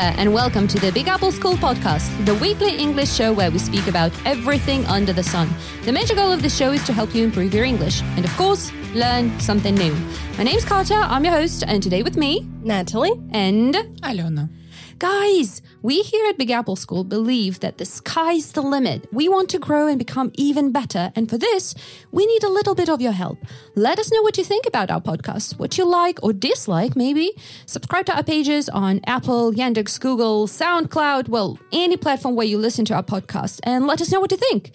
there, and welcome to the Big Apple School Podcast, the weekly English show where we speak about everything under the sun. The major goal of the show is to help you improve your English and, of course, learn something new. My name's Katja, I'm your host, and today with me, Natalie. and Alena. Guys, we here at Big Apple School believe that the sky's the limit. We want to grow and become even better. And for this, we need a little bit of your help. Let us know what you think about our podcast, what you like or dislike, maybe. Subscribe to our pages on Apple, Yandex, Google, SoundCloud, well, any platform where you listen to our podcast, and let us know what you think.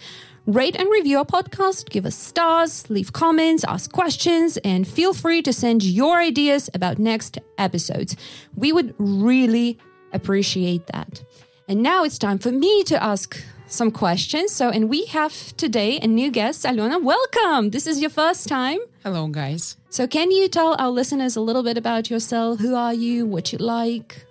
Rate and review our podcast, give us stars, leave comments, ask questions, and feel free to send your ideas about next episodes. We would really appreciate that. And now it's time for me to ask some questions. So, and we have today a new guest, Alona. Welcome. This is your first time. Hello, guys. So, can you tell our listeners a little bit about yourself? Who are you? What you like?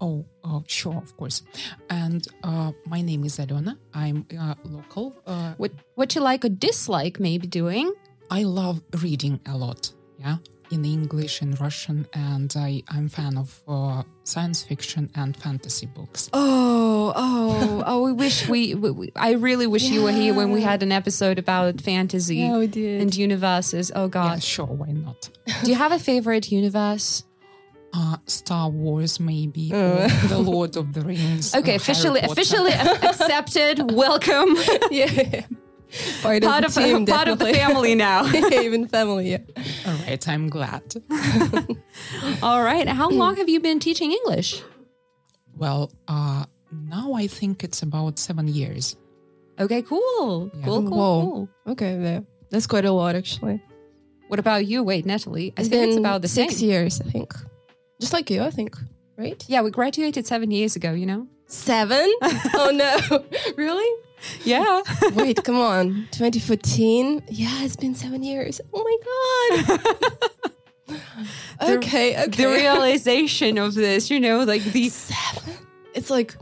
Oh, oh, sure, of course. And uh, my name is Alena. I'm uh, local. Uh, What what you like or dislike maybe doing? I love reading a lot. Yeah, in English and Russian, and I I'm fan of uh, science fiction and fantasy books. Oh, oh, oh! We wish we. we, we I really wish you were here when we had an episode about fantasy Yeah, and universes. Oh Yeah, sure, why not? do you have a favorite universe? Uh, Star Wars, maybe, or The Lord of the Rings. Okay, uh, officially, officially accepted. Welcome, yeah. Part, part of of the team, part of the family now. Even family, yeah. All right, I'm glad. All right. How long have you been teaching English? Well, uh, now I think it's about seven years. Okay, cool, Yeah. cool, cool, Whoa. cool. Okay, yeah. That's quite a lot, actually. What about you? Wait, Natalie. I It's think it's about the six same. years, I think. Just like you, I think. Right? Yeah, we graduated seven years ago. You know. Seven? oh no. really? Yeah. Wait, come on. 2014? Yeah, it's been seven years. Oh my god. okay, okay. the realization of this, you know, like the seven. It's like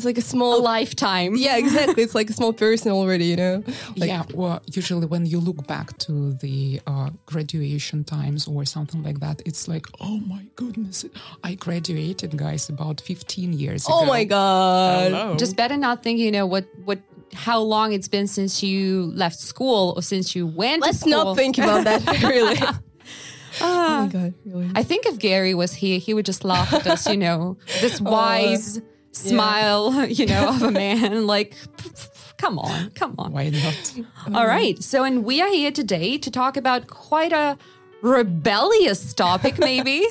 it's like a a small lifetime. Yeah, exactly. It's like a small person already, you know? Like, yeah, well, usually when you look back to the uh, graduation times or something like that, it's like, oh my goodness, I graduated, guys, about 15 years ago. Oh my god. Hello. Just better not think, you know, what what how long it's been since you left school or since you went Let's to school. not think about that, really. oh Ah. my god, really? I think if Gary was here, he would just laugh at us, you know, this wise smile, you know, of a man. Like, come on, come on. Why not? All right. So, and we are here today to talk about quite a rebellious topic, maybe.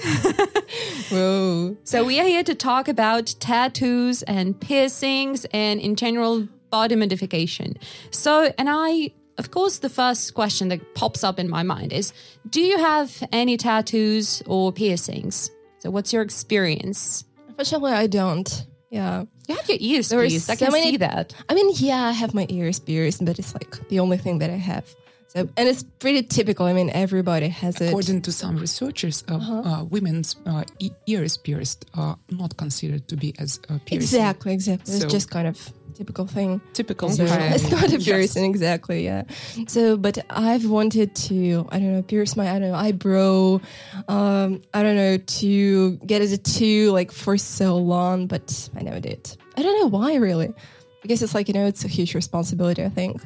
Whoa. so, we are here to talk about tattoos and piercings and, in general, body modification. So, and I, of course, the first question that pops up in my mind is Do you have any tattoos or piercings? So, what's your experience? Unfortunately, I don't. Yeah. You have your ears There pierced. I so can many- see that. I mean, yeah, I have my ears pierced, but it's like the only thing that I have. So, and it's pretty typical. I mean, everybody has it. According to some researchers, uh, uh, women's uh, e- ears pierced are not considered to be as uh, piercing. Exactly, exactly. It's just kind of typical thing. Typical. So- visual. It's not a Yes. piercing, exactly. Yeah. So, but I've wanted to, I don't know, pierce my, I don't know, eyebrow. Um, I don't know, to get a tattoo like for so long, but I never did. I don't know why, really. Because it's like you know, it's a huge responsibility. I think.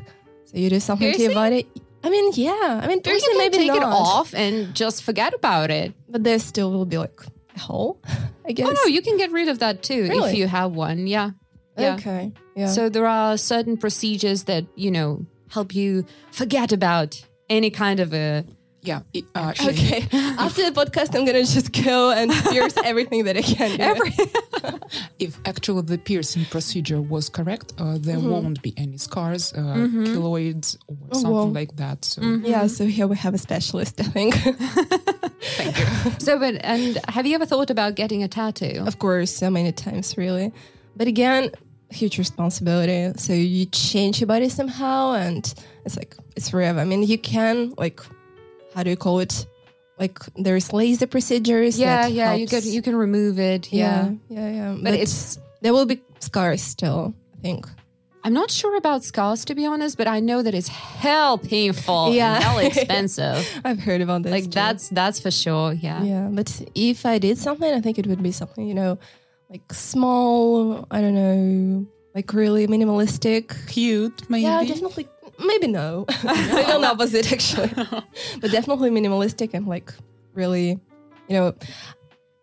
So you do something to your Piercing? body. I mean, yeah. I mean, Or you piercing can maybe take not, it off and just forget about it. but there still will be like a hole. I guess. Oh no, you can get rid of that too if you have one. Yeah. Yeah. Okay. Yeah. So there are certain procedures that, you know, help you forget about any kind of a Yeah. it- uh, Okay. After the podcast, I'm gonna just go and pierce everything that I can. every If actually the piercing procedure was correct, uh, there Mm-hmm. won't be any scars, uh, keloids, or something wow. like that. So Yeah. So here we have a specialist. I think. thank you. So but and have you ever thought about getting a tattoo? of course, so many times, really. But again, huge responsibility. So you change your body somehow, and it's like it's forever. I mean, you can like, how do you call it? Like there's laser procedures. Yeah, yeah, you helps. can you can remove it. Yeah, Yeah. yeah, yeah. But it's there will be scars still. I think. I'm not sure about scars to be honest, but I know that it's hell painful Yeah. and hell expensive. I've heard about this. like too. that's that's for sure. Yeah. Yeah, but if I did something, I think it would be something, you know, like small. I don't know, like really minimalistic. Cute, maybe. Yeah, definitely. Maybe no. Maybe on the opposite actually, but definitely minimalistic and like really, you know,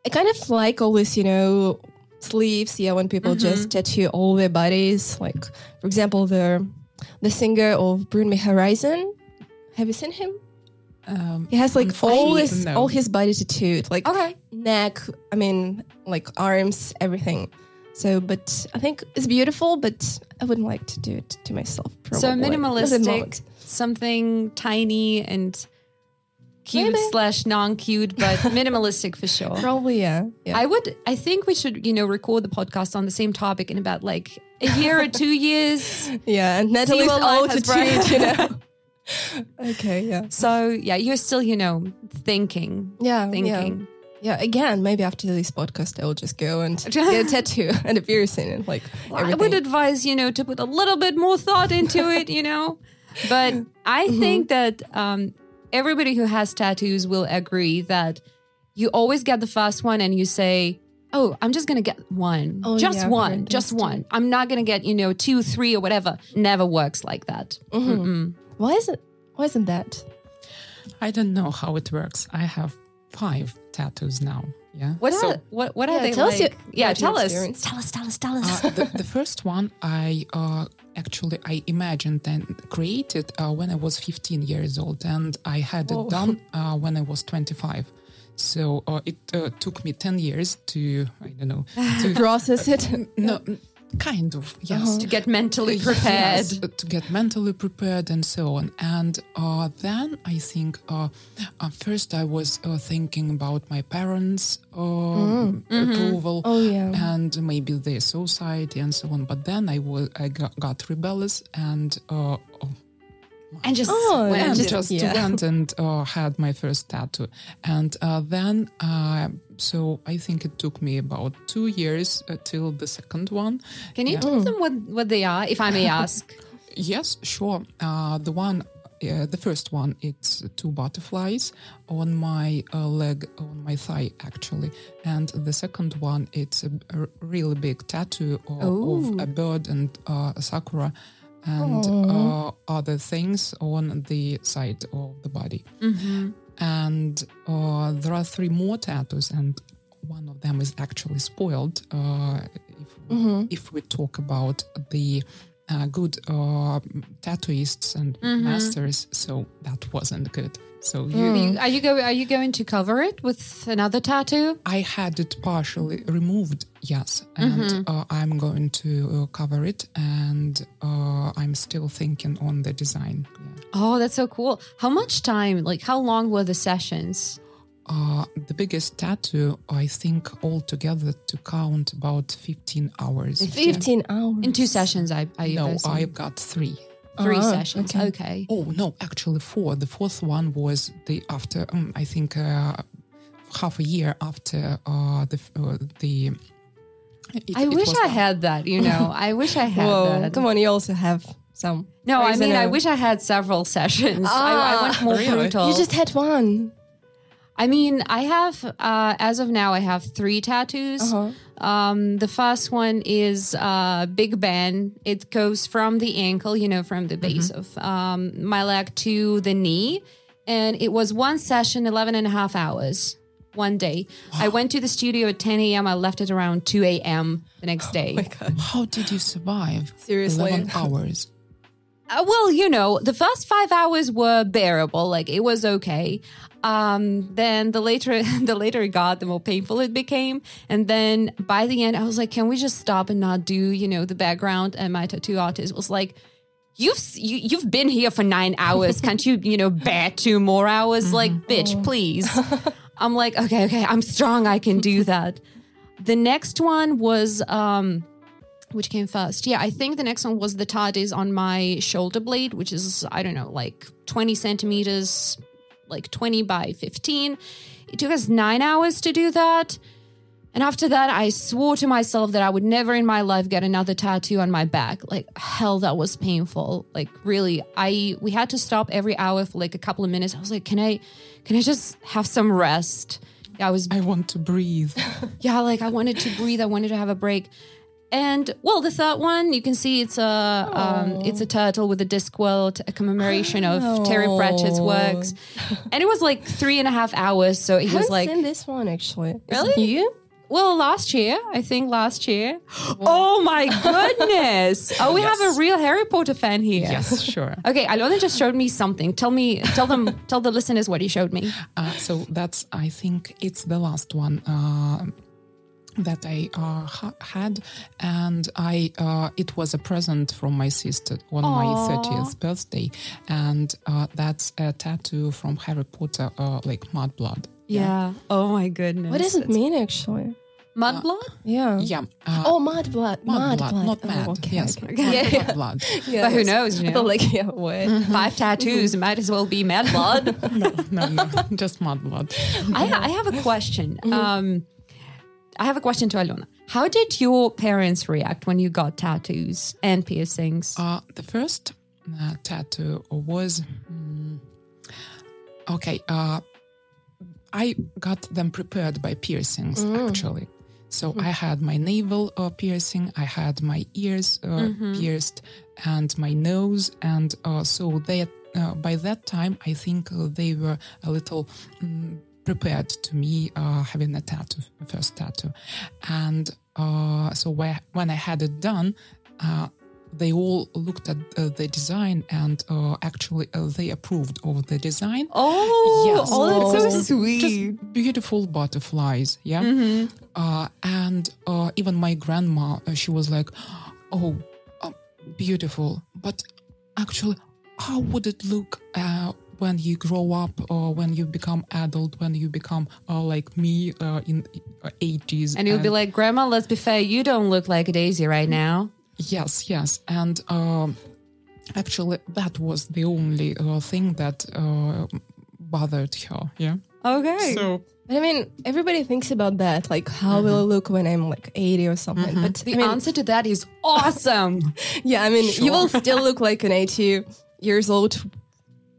I kind of like all this, you know, sleeves. Yeah, when people mm-hmm. just tattoo all their bodies. Like, for example, the the singer of Bring Me Horizon. Have you seen him? Um, He has like all his no. all his body tattooed, like Okay. neck. I mean, like arms, everything. So, but I think it's beautiful, but I wouldn't like to do it to myself. Probably. So At minimalistic, something tiny and cute Maybe. slash non-cute, but minimalistic for sure. Probably, yeah. yeah. I would. I think we should, you know, record the podcast on the same topic in about like a year or two years. yeah, and Natalie's what life old has to cheat, you know. okay, yeah. So yeah, you're still, you know, thinking, Yeah, thinking. Yeah. Yeah, again, maybe after this podcast, I will just go and get a tattoo and a piercing and like I everything. would advise, you know, to put a little bit more thought into it, you know. But I Mm-hmm. think that um, everybody who has tattoos will agree that you always get the first one and you say, Oh, I'm just gonna get one, Oh, just yeah, one, just one. I'm not gonna get, you know, two, three, or whatever. Never works like that. Mm-hmm. Why is it? Why isn't that? I don't know how it works. I have five tattoos now. Yeah. What So, are what what Yeah, are they tell us like? your- yeah, about your tell us. Tell us, tell us, tell us. uh, the, the first one I uh, actually I imagined and created uh, when I was 15 years old, and I had Whoa. it done uh, when I was 25. So uh, it uh, took me 10 years to I don't know to Process it. no kind of yes to get mentally prepared. Yes, to get mentally prepared and so on. And uh, then I think uh, uh, first I was uh, thinking about my parents' uh, approval Oh, yeah. and maybe their society and so on. But then I was I got, got rebellious and. Uh, oh, and just Oh, went. and just- just yeah. went and uh, had my first tattoo. And uh, then, uh, so I think it took me about two years uh, till the second one. Can you Yeah. tell them what what they are, if I may ask? Yes, sure. Uh, the one, uh, the first one, it's two butterflies on my uh, leg, on my thigh, actually. And the second one, it's a, a really big tattoo of, of a bird and uh, a sakura and uh, other things on the side of the body. And uh, there are three more tattoos, and one of them is actually spoiled. Uh, if, if we talk about the uh, good uh, tattooists and masters, so that wasn't good. So you, You- Are you go? Are you going to cover it with another tattoo? I had it partially removed, yes, and uh, I'm going to uh, cover it, and uh, I'm still thinking on the design. Yeah. Oh, that's so cool. How much time? Like, how long were the sessions? Uh, the biggest tattoo, I think, altogether to count about 15 hours. 15 hours. In two sessions, I, I No. I've got three. Three Ah, sessions. okay. Okay. Oh no, actually four. The fourth one was the after. Um, I think uh, half a year after uh, the uh, the. it- I it wish I done. had that. You know, I wish I had Whoa, that. come on, you also have some. No, I mean, I wish I had several sessions. I, I Ah, want more really? brutal. You just had one. I mean, I have, uh, as of now, I have three tattoos. Uh-huh. Um, the first one is uh, Big Ben. It goes from the ankle, you know, from the base of um, my leg to the knee. And it was one session, 11 and a half hours, one day. I went to the studio at 10 a.m. I left it around 2 a.m. the next day. How did you survive? Seriously. eleven hours. Uh, well, you know, the first five hours were bearable. Like it was okay. Um, then the later the later it got, the more painful it became. And then by the end, I was like, can we just stop and not do, you know, the background? And my tattoo artist was like, You've s- you, you've been here for nine hours. Can't you, you know, bear two more hours? Like, bitch, please. I'm like, okay, okay, I'm strong. I can do that. The next one was um which came first? Yeah, I think the next one was the TARDIS on my shoulder blade, which is, I don't know, like 20 centimeters, like 20 by 15. It took us nine hours to do that. And after that, I swore to myself that I would never in my life get another tattoo on my back. Like hell, that was painful. Like really, I we had to stop every hour for like a couple of minutes. I was like, can I, can I just have some rest? Yeah, I was I want to breathe. yeah, like I wanted to breathe. I wanted to have a break. And well, the third one you can see it's a um, it's a turtle with a Discworld, a commemoration of Terry Pratchett's Oh. works, and it was like three and a half hours. So he I was like, seen this one actually. Really? you? well, last year I think last year. Oh my goodness! Oh, we have a real Harry Potter fan here. yes, sure. Okay, Alona just showed me something. Tell me, tell them, tell the listeners what he showed me. Uh, so that's, I think, it's the last one uh, that I uh, ha- had, and I uh, it was a present from my sister on my thirtieth birthday, and uh, that's a tattoo from Harry Potter, uh, like Mudblood. Yeah. Oh my goodness. What does it mean actually? Mudblood? Yeah. Yeah. Uh, Oh, mud blood. Mud Mud blood, blood. not Oh, mad. okay, yes, okay. blood, Yeah, yeah. blood, blood. Yeah, But who knows, you know? like, yeah, what? Five tattoos might as well be mad blood. no, no, just mud blood. I, I have a question. Um, I have a question to Alona. How did your parents react when you got tattoos and piercings? Uh, the first uh, tattoo was mm, okay. Uh, I got them prepared by piercings actually. So I had my navel uh, piercing, I had my ears uh, pierced, and my nose, and uh, so they uh, by that time I think uh, they were a little. mm prepared to me uh, having a tattoo, first tattoo, and uh, so whe- when I had it done, uh, they all looked at uh, the design and uh, actually uh, they approved of the design. oh, Yes. oh, that's so Oh. sweet. Just beautiful butterflies, yeah. Uh, and uh, even my grandma, uh, she was like, "Oh, uh, beautiful," but actually, how would it look uh, when you grow up, or when you become adult, when you become uh, like me uh, in eighties? and you'll be like, Grandma, let's be fair, you don't look like a daisy right now. Yes, yes, and um, actually, that was the only uh, thing that uh, bothered her. Yeah. Okay. So I mean, everybody thinks about that. Like, how will I look when I'm like 80 or something? But the I mean, answer to that is awesome. yeah, I mean, you will still look like an 80 years old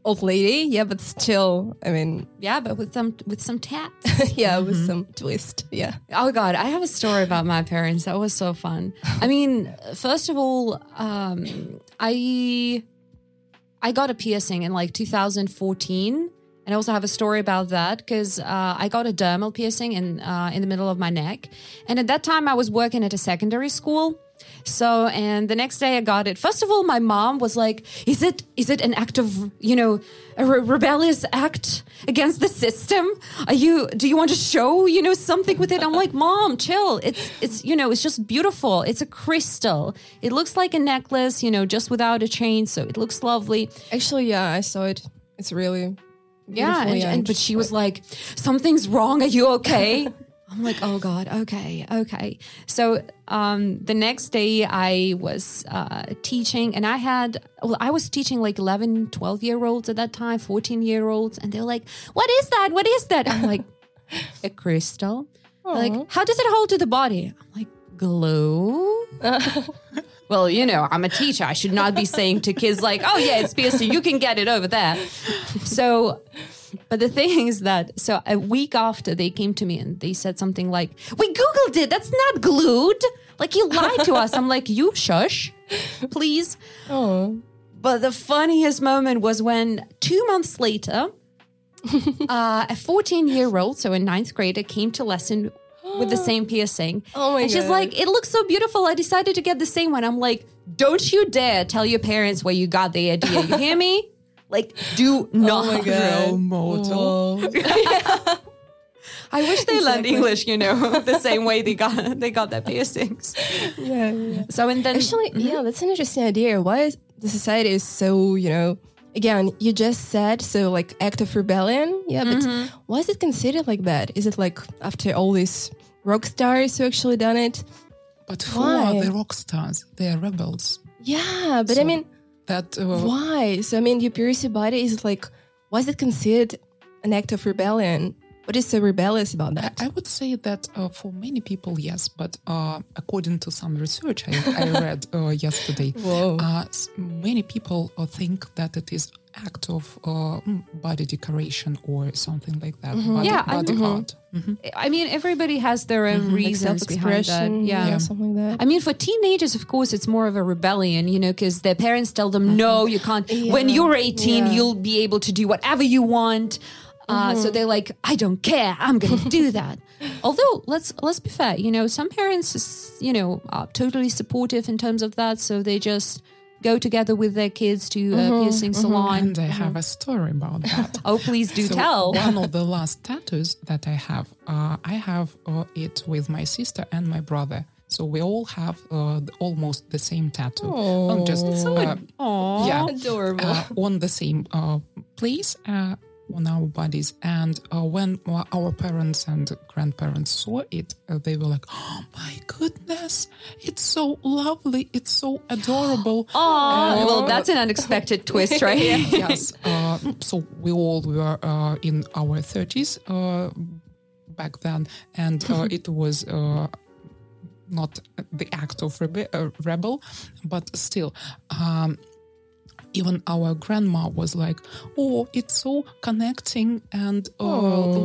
old lady. Yeah, but still, I mean, yeah, but with some with some tats. yeah, with some twist. Yeah. Oh God, I have a story about my parents. That was so fun. I mean, first of all, um, I I got a piercing in like 2014, and I also have a story about that because uh, I got a dermal piercing in uh, in the middle of my neck, and at that time I was working at a secondary school. So, and the next day I got it. First of all, my mom was like, "Is it is it an act of you know a re- rebellious act against the system? Are you do you want to show you know something with it?" I'm like, "Mom, chill. It's it's you know it's just beautiful. It's a crystal. It looks like a necklace, you know, just without a chain, so it looks lovely." Actually, yeah, I saw it. It's really. Yeah, beautiful, and, and but she was like, "Something's wrong. Are you okay?" I'm like, "Oh God, okay, okay." So um, the next day, I was uh, teaching, and I had well, I was teaching like 11, 12 year olds at that time, 14 year olds, and they're like, "What is that? What is that?" I'm like, "A crystal." Like, how does it hold to the body? I'm like, glue. well, you know, I'm a teacher. I should not be saying to kids like, "Oh yeah, it's piercing. You can get it over there." So, but the thing is that so a week after they came to me and they said something like, "We googled it. That's not glued. Like you lied to us." I'm like, "You shush, please." Oh. But the funniest moment was when two months later, uh, a 14 year old, so a ninth grader, came to lesson with the same piercing. Oh my and she's God. like, it looks so beautiful. I decided to get the same one. I'm like, don't you dare tell your parents where you got the idea. You hear me? Like, do not. Oh my God. Role model. Whoa. I wish they learned English, you know, the same way they got they got their piercings. yeah, yeah. So and then Actually, mm-hmm. yeah, that's an interesting idea. Why is the society is so, you know, again, you just said so like act of rebellion. Yeah, but mm-hmm. why is it considered like that? Is it like after all these rock stars who actually done it? But who Why? are the rock stars? They are rebels. Yeah, but I mean, That uh, why? So I mean, your pierced body is like, is it considered an act of rebellion? What is so rebellious about that? I would say that uh, for many people, yes, but uh, according to some research I, I read uh, yesterday, Whoa. uh, many people uh, think that it is act of uh, mm, body decoration or something like that. Body, Yeah, I- body mhm. art. Mhm. I mean, everybody has their own like reasons behind that. self-expression, Yeah. yeah, something like that. I mean, for teenagers, of course, it's more of a rebellion, you know, because their parents tell them, no, you can't. When you're 18, Yeah. you'll be able to do whatever you want. Uh, So they're like, I don't care. I'm going to do that. Although, let's let's be fair, you know, some parents, is, you know, are totally supportive in terms of that. So they just go together with their kids to a piercing salon. And I have a story about that. Oh, please do So tell. One of the last tattoos that I have, uh, I have uh, it with my sister and my brother. So we all have uh, almost the same tattoo. Oh, just uh, Aw. yeah, Adorable. uh, on the same uh, place uh, on our bodies. And uh, when uh, our parents and grandparents saw it, uh, they were like, "Oh my goodness, it's so lovely! It's so adorable!" Aw. Well, that's an unexpected twist, right? yes. Uh, so we all were uh, in our 30s uh, back then, and uh, it was. Uh, not the act of rebe- uh, rebel, but still, um, even our grandma was like, "Oh, it's so connecting and uh,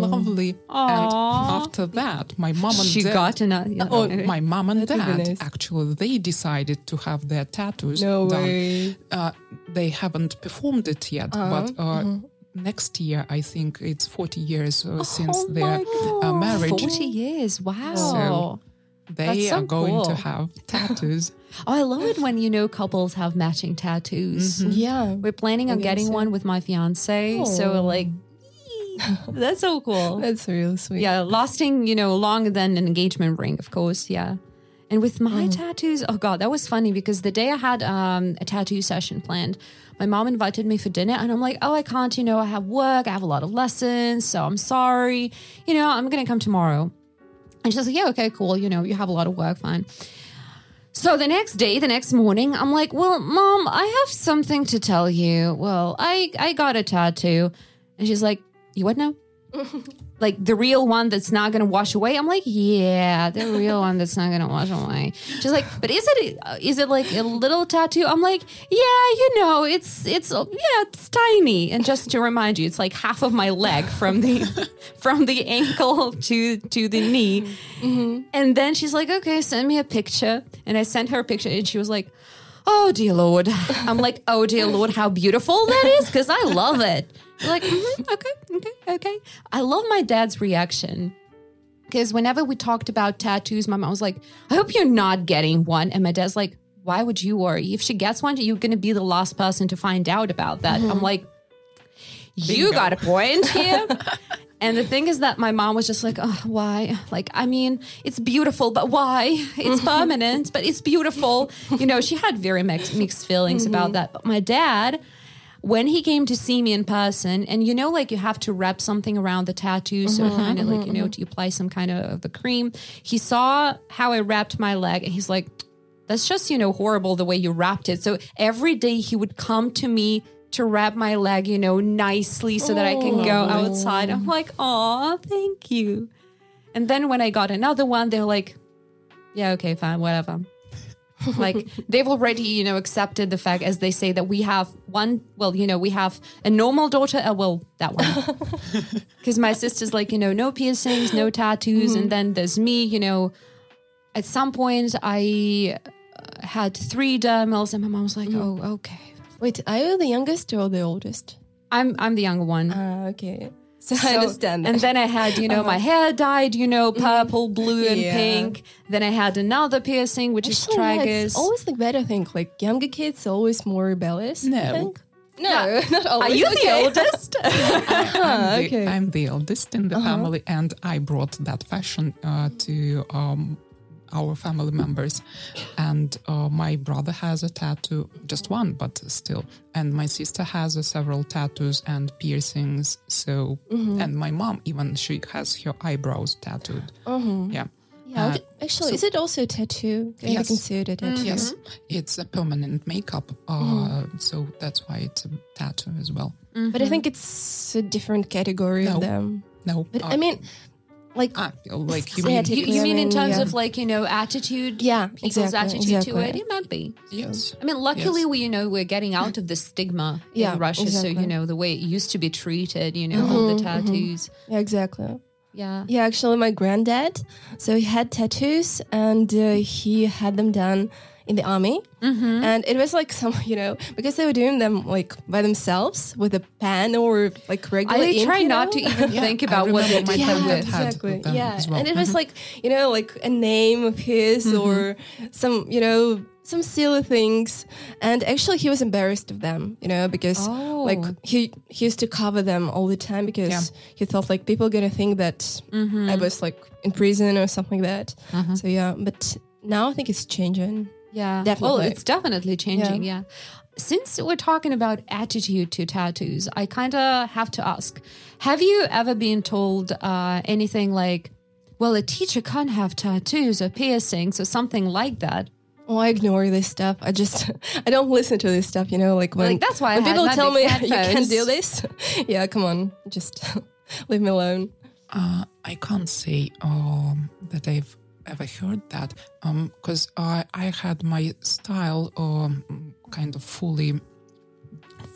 lovely." And after that, my mom and She dad, got enough. Yeah. Oh, my mom and That dad nice. actually they decided to have their tattoos No done. way. Uh, they haven't performed it yet, but uh, next year I think it's 40 years uh, since Oh their uh, marriage. 40 years. Wow. So they so are going to have tattoos. oh, I love it when, you know, couples have matching tattoos. Yeah. We're planning on getting one with my fiance. So, Oh. like, that's so cool. That's really sweet. Yeah, lasting, you know, longer than an engagement ring, of course. Yeah. And with my tattoos, oh God, that was funny because the day I had um, a tattoo session planned, my mom invited me for dinner and I'm like, oh, I can't, you know, I have work, I have a lot of lessons, so I'm sorry. You know, I'm going to come tomorrow. And she's like, yeah, okay, cool. You know, you have a lot of work, fine. So the next day, the next morning, I'm like, "Well, mom, I have something to tell you. Well, I I got a tattoo." And she's like, "You what now?" like the real one that's not going to wash away. I'm like, "Yeah, the real one that's not going to wash away." She's like, "But is it uh, it like a little tattoo?" I'm like, "Yeah, you know, it's it's yeah, it's tiny." And just to remind you, it's like half of my leg from the from the ankle to to the knee. And then she's like, okay, send me a picture. And I sent her a picture and she was like, oh, dear Lord. I'm like, oh, dear Lord, how beautiful that is because I love it. You're like, "Mhm, okay, okay, okay. I love my dad's reaction. Because whenever we talked about tattoos, my mom was like, I hope you're not getting one. And my dad's like, why would you worry? If she gets one, you're going to be the last person to find out about that. I'm like, you got a point here. and the thing is that my mom was just like, oh, why? Like, I mean, it's beautiful, but why? It's permanent, but it's beautiful. You know, she had very mixed, mixed feelings about mm-hmm. that. But my dad, when he came to see me in person, and you know, like you have to wrap something around the tattoo, so mm-hmm, kind of like, mm-hmm, you know, to apply some kind of the cream. He saw how I wrapped my leg, and he's like, that's just, you know, horrible the way you wrapped it. So every day he would come to me to wrap my leg, you know, nicely so that I can go outside. I'm like, oh, thank you. And then when I got another one, they're like, yeah, okay, fine, whatever. like they've already, you know, accepted the fact, as they say, that we have one. Well, you know, we have a normal daughter. Uh, well, that one, because my sister's like, you know, no piercings, no tattoos, and then there's me. You know, at some point I uh, had three dermals, and my mom was like, oh, okay. Wait, are you the youngest or the oldest? I'm I'm the younger one. Ah, okay. So, I understand. that. And then I had, you know, my hair dyed, you know, purple, blue, and Yeah. pink. Then I had another piercing, which is Actually, yeah, tragus. it's always the better thing. Like younger kids are always more rebellious. I No. think. No, not always. Are you okay. the oldest? I'm, the, okay. I'm the eldest in the family, and I brought that fashion uh, to um, our family members. And uh, my brother has a tattoo, just one, but still. And my sister has uh, several tattoos and piercings. So, and my mom even she has her eyebrows tattooed. Yeah. Yeah, Uh, actually, is it also a tattoo? Can Yes. you consider it a tattoo? Yes, it's a permanent makeup, uh, so that's why it's a tattoo as well. But I think it's a different category No. of them. No, But uh, I mean, like, ah, like you mean? You, you mean in terms yeah. of like, you know, attitude? Yeah, People's exactly, attitude to it? It might be. yes. I mean, luckily, Yes. we, you know, we're getting out of the stigma Yeah, in Russia. So, exactly. Mm-hmm, you know, the way it used to be treated, you know, all the tattoos. yeah, exactly. Yeah. Yeah, actually, my granddad, so he had tattoos and uh, he had them done in the army. Mm-hmm. And it was like some, you know, because they were doing them like by themselves with a pen or like regular I ink, try you not know? to even Yeah, think about what they remember my did dad with. had exactly. them yeah, well. and it was like you know, like a name of his Mm-hmm. or some, you know, some silly things. And actually, he was embarrassed of them, you know, because Oh. like he he used to cover them all the time because Yeah. he thought like people gonna think that Mm-hmm. I was like in prison or something like that. So yeah, but now I think it's changing. Yeah. Definitely. Well, it's definitely changing. Yeah. Since we're talking about attitude to tattoos, I kind of have to ask Have you ever been told uh, anything like, well, a teacher can't have tattoos or piercings or something like that? Oh, I ignore this stuff. I just I don't listen to this stuff. You know, like when Like, that's why when had people tell big me you can't do this. yeah, come on, just leave me alone. Uh, I can't say um, that I've ever heard that because I, I had my style um, kind of fully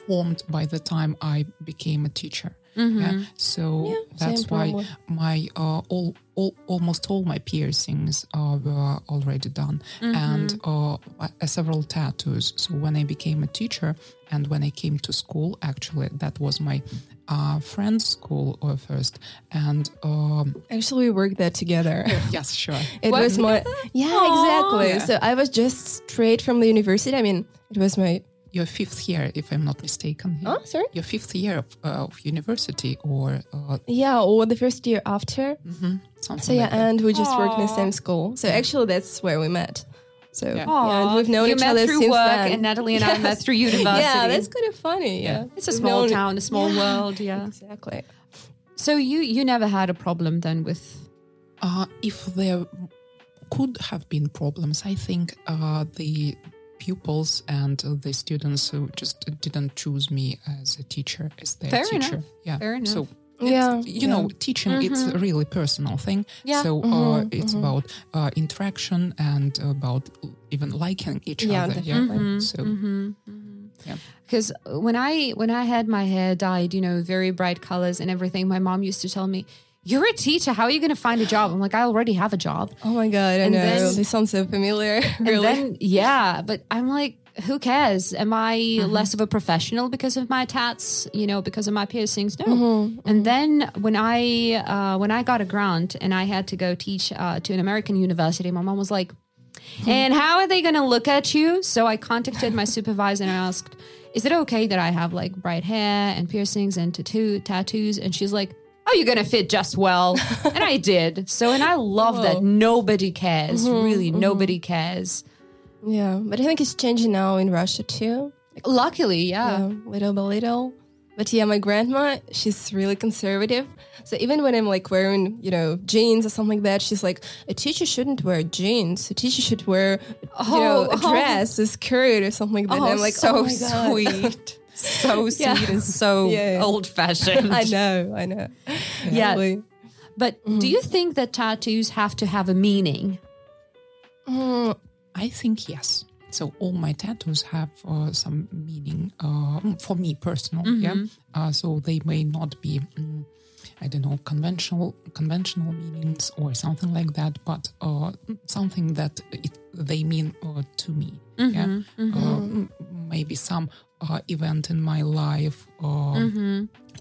formed by the time I became a teacher. Yeah? So that's why probably. my uh, all, all almost all my piercings uh, were already done and uh, uh, several tattoos. So when I became a teacher and when I came to school, actually that was my uh, friend's school uh, first, and um, Actually, we worked that together. yes, sure. It What? was my yeah, exactly. Yeah. So I was just straight from the university. I mean, it was my Your fifth year, if I'm not mistaken. oh sorry Your fifth year of, uh, of university or uh, yeah, or the first year after. something So yeah, like that. and we just worked in the same school. So actually, that's where we met. So yeah, Aw, and we've known you each met other through since work, then. and Natalie and I met Yes. through university. Yeah, that's kind of funny. Yeah, it's a We've small known- town, a small Yeah. world. Yeah. Exactly. So you you never had a problem then with Uh, if there could have been problems, I think uh, the pupils and the students who just didn't choose me as a teacher, as their Fair teacher. enough. Yeah. Fair enough. So. Yeah, It's, you know, teaching it's a really personal thing. Yeah. So uh, mm-hmm. it's mm-hmm. about uh, interaction and about even liking each Yeah, other. definitely. So yeah. because when I when I had my hair dyed, you know, very bright colors and everything, my mom used to tell me, "You're a teacher. How are you going to find a job?" I'm like, "I already have a job." Oh my god, I And know. then- this sounds so familiar. And really. then yeah, but I'm like, who cares? Am I less of a professional because of my tats? You know, because of my piercings? No. And then when I uh, when I got a grant and I had to go teach uh, to an American university, my mom was like, "And how are they going to look at you?" So I contacted my supervisor and I asked, "Is it okay that I have like bright hair and piercings and tattoo tattoos?" And she's like. Oh, you're gonna fit just well, and I did. So, and I love that nobody cares. Mm-hmm, really, mm-hmm. nobody cares. yeah, but I think it's changing now in Russia too. Luckily, yeah. Yeah, little by little. But yeah, my grandma, she's really conservative. So even when I'm like wearing, you know, jeans or something like that, she's like, a teacher shouldn't wear jeans. A teacher should wear, you know, oh, a Oh, oh. dress, a skirt or something like that. Oh, and I'm like, so oh sweet, so sweet, Yeah. and so Yeah, yeah. old fashioned. I know, I know. Yeah. Really. But do you think that tattoos have to have a meaning? Mm, I think yes. So all my tattoos have uh, some meaning uh, for me personal. Yeah. Uh, so they may not be, mm, I don't know, conventional conventional meanings or something like that, but uh, something that it, they mean uh, to me. Yeah. Uh, maybe some uh, event in my life uh,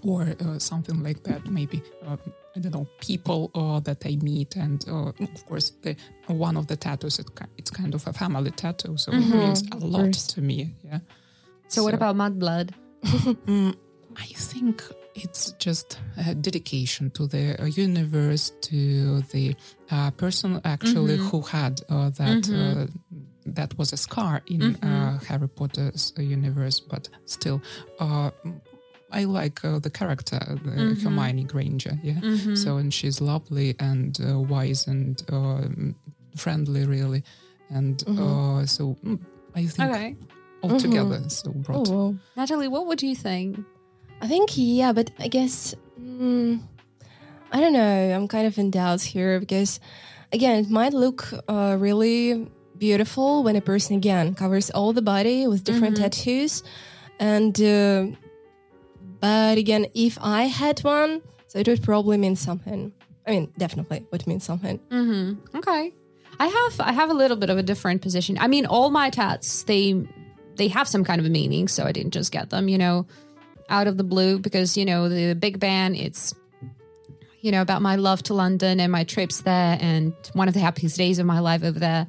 or uh, something like that. Maybe. Uh, I don't know people uh, that I meet, and uh, of course, the, one of the tattoos, it, it's kind of a family tattoo, so it means a lot to me. Yeah. So, what about mudblood? Mm, I think it's just a dedication to the universe, to the uh, person actually who had uh, that. That was a scar in uh, Harry Potter's uh, universe, but still, uh, I like uh, the character, the Hermione Granger. Yeah, so and she's lovely and uh, wise and uh, friendly, really, and uh, so mm, I think Okay, altogether, so oh, brought. wow. Natalie, what would you think? I think, yeah, but I guess mm, I don't know. I'm kind of in doubt here because, again, it might look uh, really beautiful when a person again covers all the body with different tattoos, and uh, but again, if I had one, so it would probably mean something. I mean, definitely would mean something. Mm -hmm. Okay. I have I have a little bit of a different position. I mean, all my tats they they have some kind of a meaning, so I didn't just get them, you know, out of the blue because you know the Big Ben. It's you know about my love to London and my trips there, and one of the happiest days of my life over there.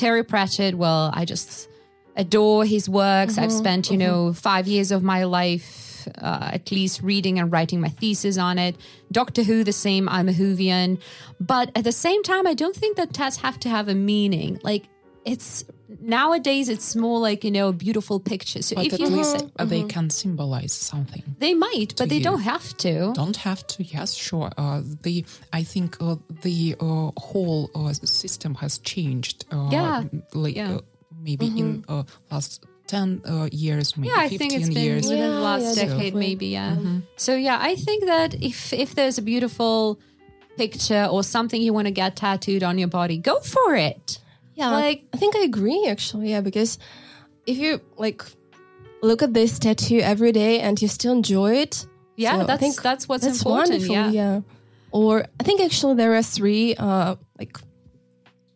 Terry Pratchett. Well, I just adore his works. I've spent you know five years of my life uh, at least reading and writing my thesis on it. Doctor Who, the same. I'm a Whovian, but at the same time, I don't think that tests have to have a meaning. Like it's nowadays, it's more like you know a beautiful picture. So But if at you least uh, they can symbolize something. they might, but they you. don't have to. Don't have to. Yes, sure. Uh, the I think uh, the uh, whole uh, system has changed. Uh, Yeah, Like, yeah. uh, maybe in uh, last ten uh, years, maybe Yeah, I fifteen think it's been years. within the last yeah, decade, definitely. maybe. Yeah. So yeah, I think that if if there's a beautiful picture or something you want to get tattooed on your body, go for it. Yeah, Like- I think I agree actually. Yeah, because if you like look at this tattoo every day and you still enjoy it, Yeah, so I that's think that's what's that's important. wonderful. Yeah. Or I think actually there are three uh like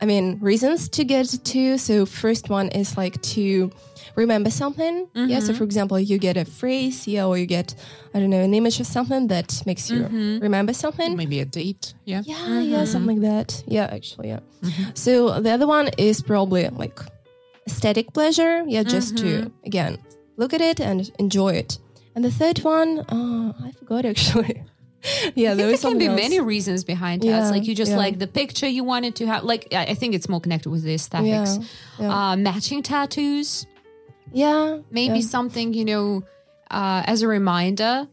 I mean reasons to get a tattoo. So first one is like to remember something. Yeah. Mm-hmm. So for example, you get a phrase, yeah, or you get I don't know an image of something that makes you Mm-hmm. remember something. Maybe a date. Yeah. Yeah, yeah, something like that. Yeah, actually, yeah. Mm-hmm. So the other one is probably like aesthetic pleasure. Yeah, just to Mm-hmm. again look at it and enjoy it. And the third one, uh, I forgot actually. yeah, there there can be else. many reasons behind. Yeah, Like you just yeah. like the picture you wanted to have. Like I think it's more connected with the aesthetics. Yeah, Uh, matching tattoos, Yeah, maybe yeah. something you know uh, as a reminder.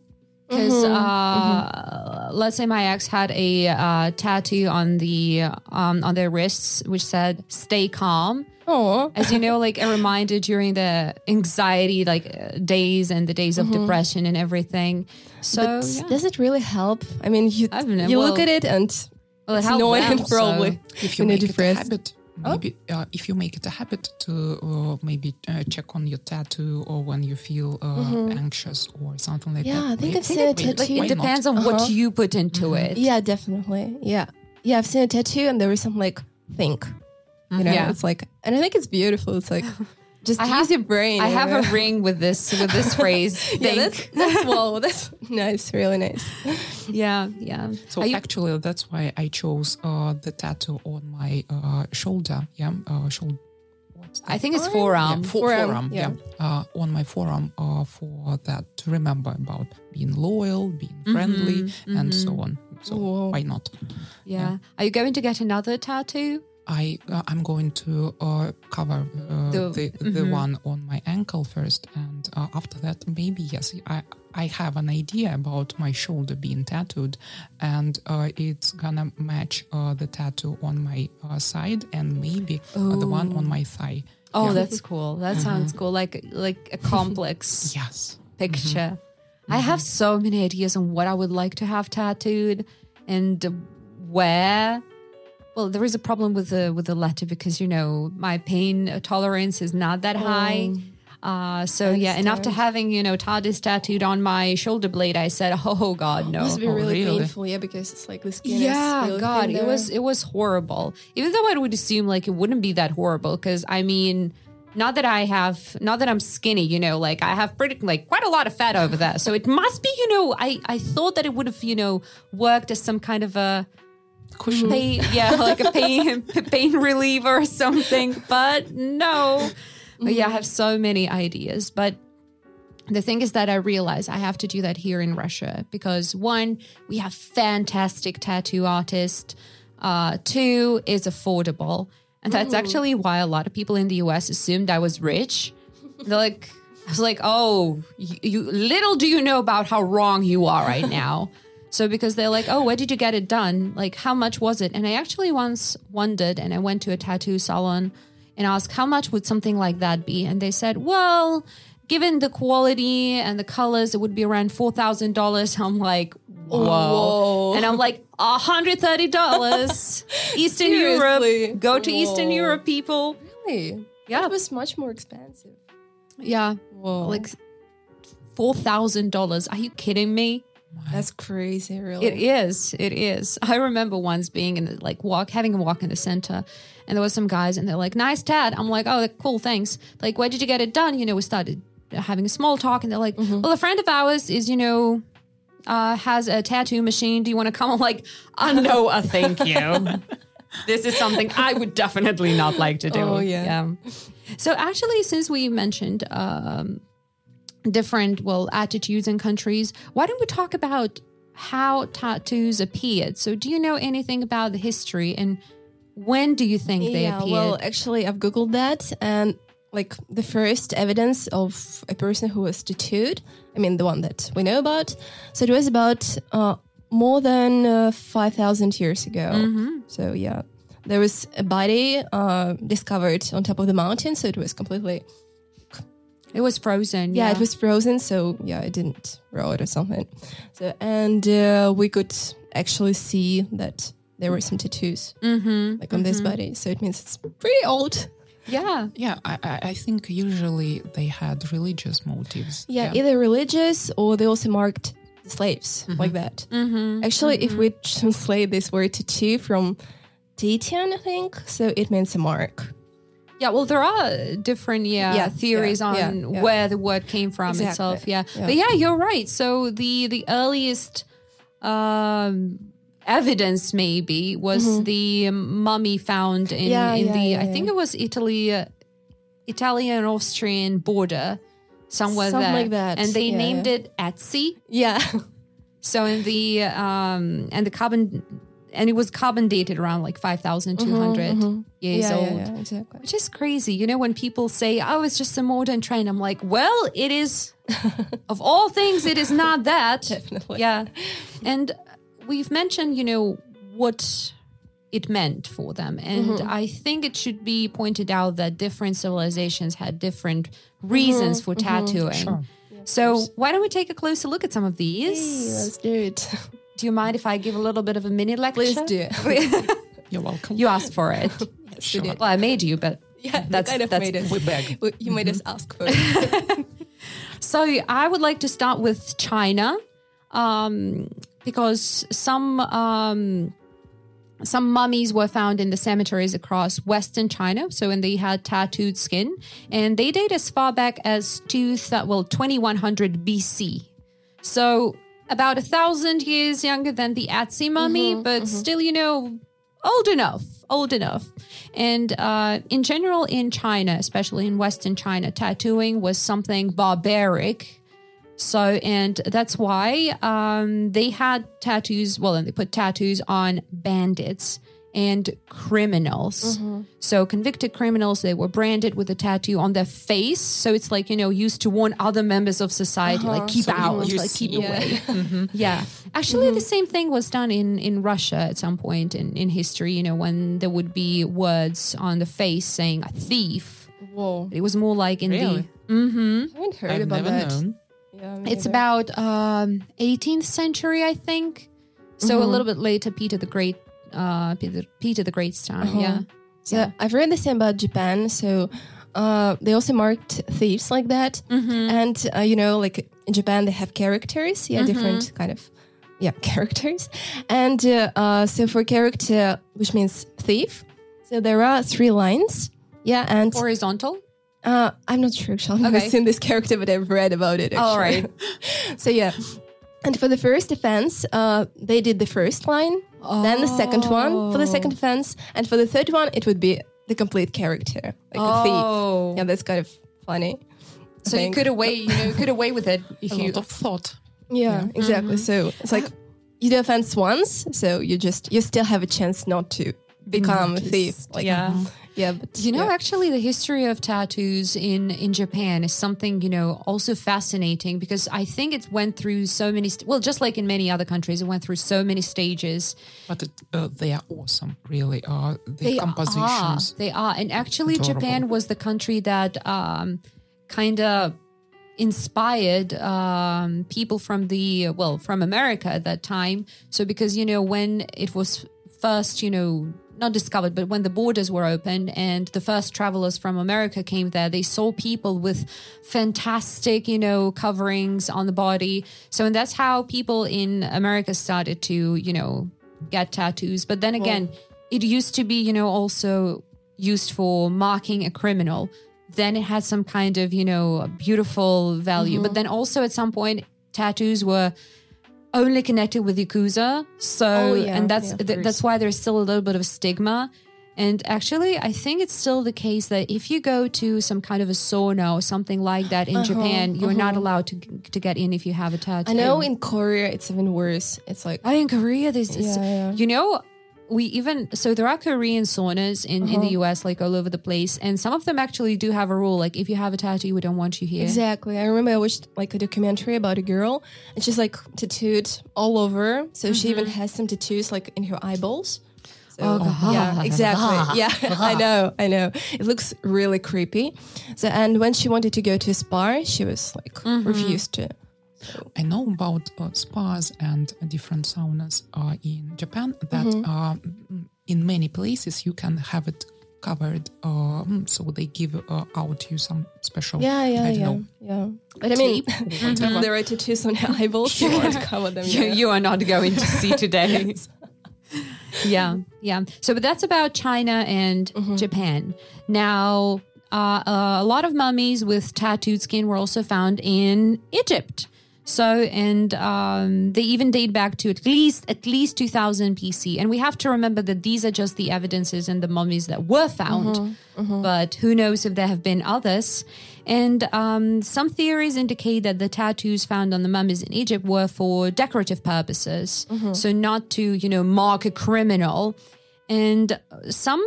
Because uh, let's say my ex had a uh, tattoo on the um, on their wrists which said "Stay calm." Oh, as you know, like a reminder during the anxiety like uh, days and the days of depression and everything. So yeah. does it really help? I mean, you I don't know, you look at it and well, it it's annoying them, so- probably. If you when you're make it a depressed. habit, maybe uh, if you make it a habit to uh, maybe uh, check on your tattoo or when you feel uh, anxious or something like Yeah, that. Yeah, I think may- I've seen a tattoo. Like why it not? depends on what Uh-huh. you put into it. Yeah, definitely. Yeah. Yeah, I've seen a tattoo and there was some like think. You know, Yeah. it's like and I think it's beautiful. It's like just I use have- your brain. I have a ring with this with this phrase. Yeah, think. that's that's well, that's nice, really nice. yeah, yeah. So you- actually, that's why I chose uh, the tattoo on my uh, shoulder. Yeah, uh, shoulder. I think it's forearm. yeah, fo- Forearm, forearm. yeah. Yeah, Uh, on my forearm uh, for that to remember about being loyal, being friendly, and so on. So Whoa. why not? yeah. Are you going to get another tattoo? I uh, I'm going to uh, cover uh, The- the the, one on my ankle first, and uh, after that maybe yes I I have an idea about my shoulder being tattooed, and uh, it's gonna match uh, the tattoo on my uh, side and maybe the one on my thigh. Oh, Yeah. that's cool. That sounds cool. Like like a complex yes. picture. I have so many ideas on what I would like to have tattooed and where. Well, there is a problem with the with the letter because you know my pain tolerance is not that high. Uh, so yeah, and after having you know TARDIS tattooed on my shoulder blade, I said, "Oh God, no!" It must be Oh, really, really? painful, yeah, because it's like the skin. yeah is really god it was it was horrible even though i would assume like it wouldn't be that horrible because i mean not that i have not that i'm skinny you know like i have pretty like quite a lot of fat over there so it must be you know i i thought that it would have you know worked as some kind of a Cushion. pain yeah like a pain pain reliever or something but no but yeah i have so many ideas but the thing is that I realize I have to do that here in Russia because one, we have fantastic tattoo artists. Uh, two, is affordable, and that's actually why a lot of people in the U.S. assumed I was rich. They're like, I was like, oh, you, you little do you know about how wrong you are right now. So because they're like, oh, where did you get it done? Like, how much was it? And I actually once wondered, and I went to a tattoo salon and asked, how much would something like that be? And they said, well, given the quality and the colors, it would be around four thousand dollars. I'm like, Whoa. And I'm like, $130. Eastern Seriously? Europe. Go to Eastern Europe, people. Really? Yeah. It was much more expensive. Yeah. Whoa. Like $4,000. Are you kidding me? That's crazy, really. It is. It is. I remember once being in the, like walk, having a walk in the center, and there was some guys, and they're like, "Nice tat." I'm like, "Oh, cool, thanks." Like, where did you get it done? You know, we started having a small talk, and they're like, "Well, a friend of ours is, you know." Uh, has a tattoo machine. Do you want to come? I'm like, uh, know, uh, thank you. this is something I would definitely not like to do. Oh, yeah. So actually, since we mentioned um, different well attitudes and countries why don't we talk about how tattoos appeared so do you know anything about the history and when do you think they yeah, appeared well, actually, I've googled that, and like the first evidence of a person who was tattooed. I mean, the one that we know about. So it was about uh, more than uh, five thousand years ago. Mm-hmm. So yeah, there was a body uh, discovered on top of the mountain. So it was completely it was frozen yeah, yeah, it was frozen. So yeah, it didn't rot or something. So and uh, we could actually see that there were some tattoos mm-hmm. like on this body. So it means it's pretty old. yeah Yeah, I, I I think usually they had religious motives. Yeah, either religious or they also marked the slaves like that. mm-hmm. Actually, if we translate this word tattoo from Tahitian, I think, so it means a mark. Yeah well there are different yeah, Yeah, theories yeah, on yeah, where the word came from Exactly. itself yeah. Yeah. but yeah you're right so the the earliest um evidence maybe was the mummy found in, Mm-hmm. In the i think it was italy uh, italian austrian border somewhere Something there like that, and they named it Ötzi Yeah, so in the um and the carbon and it was carbon dated around like 5200 years Mm-hmm, yeah, old yeah, yeah, exactly. which is crazy. You know, when people say, oh, it's just a modern trend, I'm like, well, it is, of all things, it is not that. Definitely. Yeah. And we've mentioned, you know, what it meant for them. And Mm-hmm. I think it should be pointed out that different civilizations had different reasons for tattooing. Sure. So why don't we take a closer look at some of Hey, these? let's do it. Do you mind if I give a little bit of a mini lecture? Please do. You're welcome. you asked for it. yes, sure. well, I made you, but Yeah, That's- you kind of that's- made us. We beg. You made us ask for it. So I would like to start with China, um, because some um, some mummies were found in the cemeteries across Western China. So and they had tattooed skin, and they date as far back as two thou- well twenty one hundred BC. So about a thousand years younger than the Ötzi mummy, but still, you know, old enough, old enough. And uh, in general, in China, especially in Western China, tattooing was something barbaric. So, and that's why um, they had tattoos. Well, and they put tattoos on bandits and criminals. Mm-hmm. So, convicted criminals, they were branded with a tattoo on their face. So it's like you know used to warn other members of society, like uh-huh. keep So out, you like keep Yeah. away. Yeah. Mm-hmm. Actually, mm-hmm. the same thing was done in, in Russia at some point in, in history, you know, when there would be words on the face saying a thief. Whoa, It was more like in Really? the. Mm-hmm. I haven't heard I've about never that. known. Yeah, It's about um, 18th century, I think. So a little bit later, Peter the Great, uh, Peter, Peter the Great's time. Yeah. So I've read the same about Japan. So uh, they also marked thieves like that, and uh, you know, like in Japan, they have characters. Yeah, different kind of yeah characters. And uh, uh, so for character, which means thief, so there are three lines. Yeah, and Horizontal. uh, I'm not sure actually. I've Okay. seen this character, but I've read about it. Actually. All right. so yeah. And for the first offense, uh, they did the first line, then the second one for the second offense, and for the third one, it would be the complete character, like a Oh. thief. Yeah, that's kind of funny. I So you could away, you know, you could away with it if A you. lot of thought. Yeah, exactly. Mm-hmm. So it's like you do offense once, so you just you still have a chance not to become a thief. Like, yeah. Yeah. But You know, yeah. actually, the history of tattoos in in Japan is something you know also fascinating because I think it went through so many. St- well, just like in many other countries, it went through so many stages. But it, uh, they are awesome, really. Are the They compositions? are, they are, and actually, Adorable. Japan was the country that um, kind of inspired um, people from the well from America at that time. So because you know when it was first you know not discovered, but when the borders were opened and the first travelers from America came there, they saw people with fantastic, you know, coverings on the body. So, and that's how people in America started to, you know, get tattoos. But then again, it used to be, you know, also used for marking a criminal. Then it had some kind of, you know, beautiful value. But mm-hmm. then also at some point, tattoos were only connected with yakuza. So, Oh, yeah, and that's yeah, th- that's why there's still a little bit of stigma. And actually, I think it's still the case that if you go to some kind of a sauna or something like that in Japan, you're not allowed to to get in if you have a tattoo. Uh-huh, I know in Korea it's even worse. It's like Oh, in Korea, there's this. Yeah, yeah. You know, we even so there are Korean saunas in in the Uh-huh. U.S. like all over the place, and some of them actually do have a rule like if you have a tattoo, we don't want you here. Exactly. I remember I watched like a documentary about a girl and she's like tattooed all over. So she even has some tattoos like in her eyeballs. So, Oh, God. Yeah, exactly. Yeah, I know. I know. It looks really creepy. So, and when she wanted to go to a spa, she was like refused to. I know about uh, spas and different saunas uh, in Japan that Mm-hmm. uh, mm, in many places you can have it covered, uh, mm, so they give uh, out you some special. Yeah, yeah, I don't yeah, know. yeah. But I mean, Tape. if there are tattoos on her eyeballs, you can't cover them. you, you are not going to see today. yeah, yeah. So, but that's about China and Japan. Now, uh, a lot of mummies with tattooed skin were also found in Egypt. So, and um, they even date back to at least at least 2000 BC. And we have to remember that these are just the evidences and the mummies that were found. But who knows if there have been others? And um, some theories indicate that the tattoos found on the mummies in Egypt were for decorative purposes, so not to you know mark a criminal. And some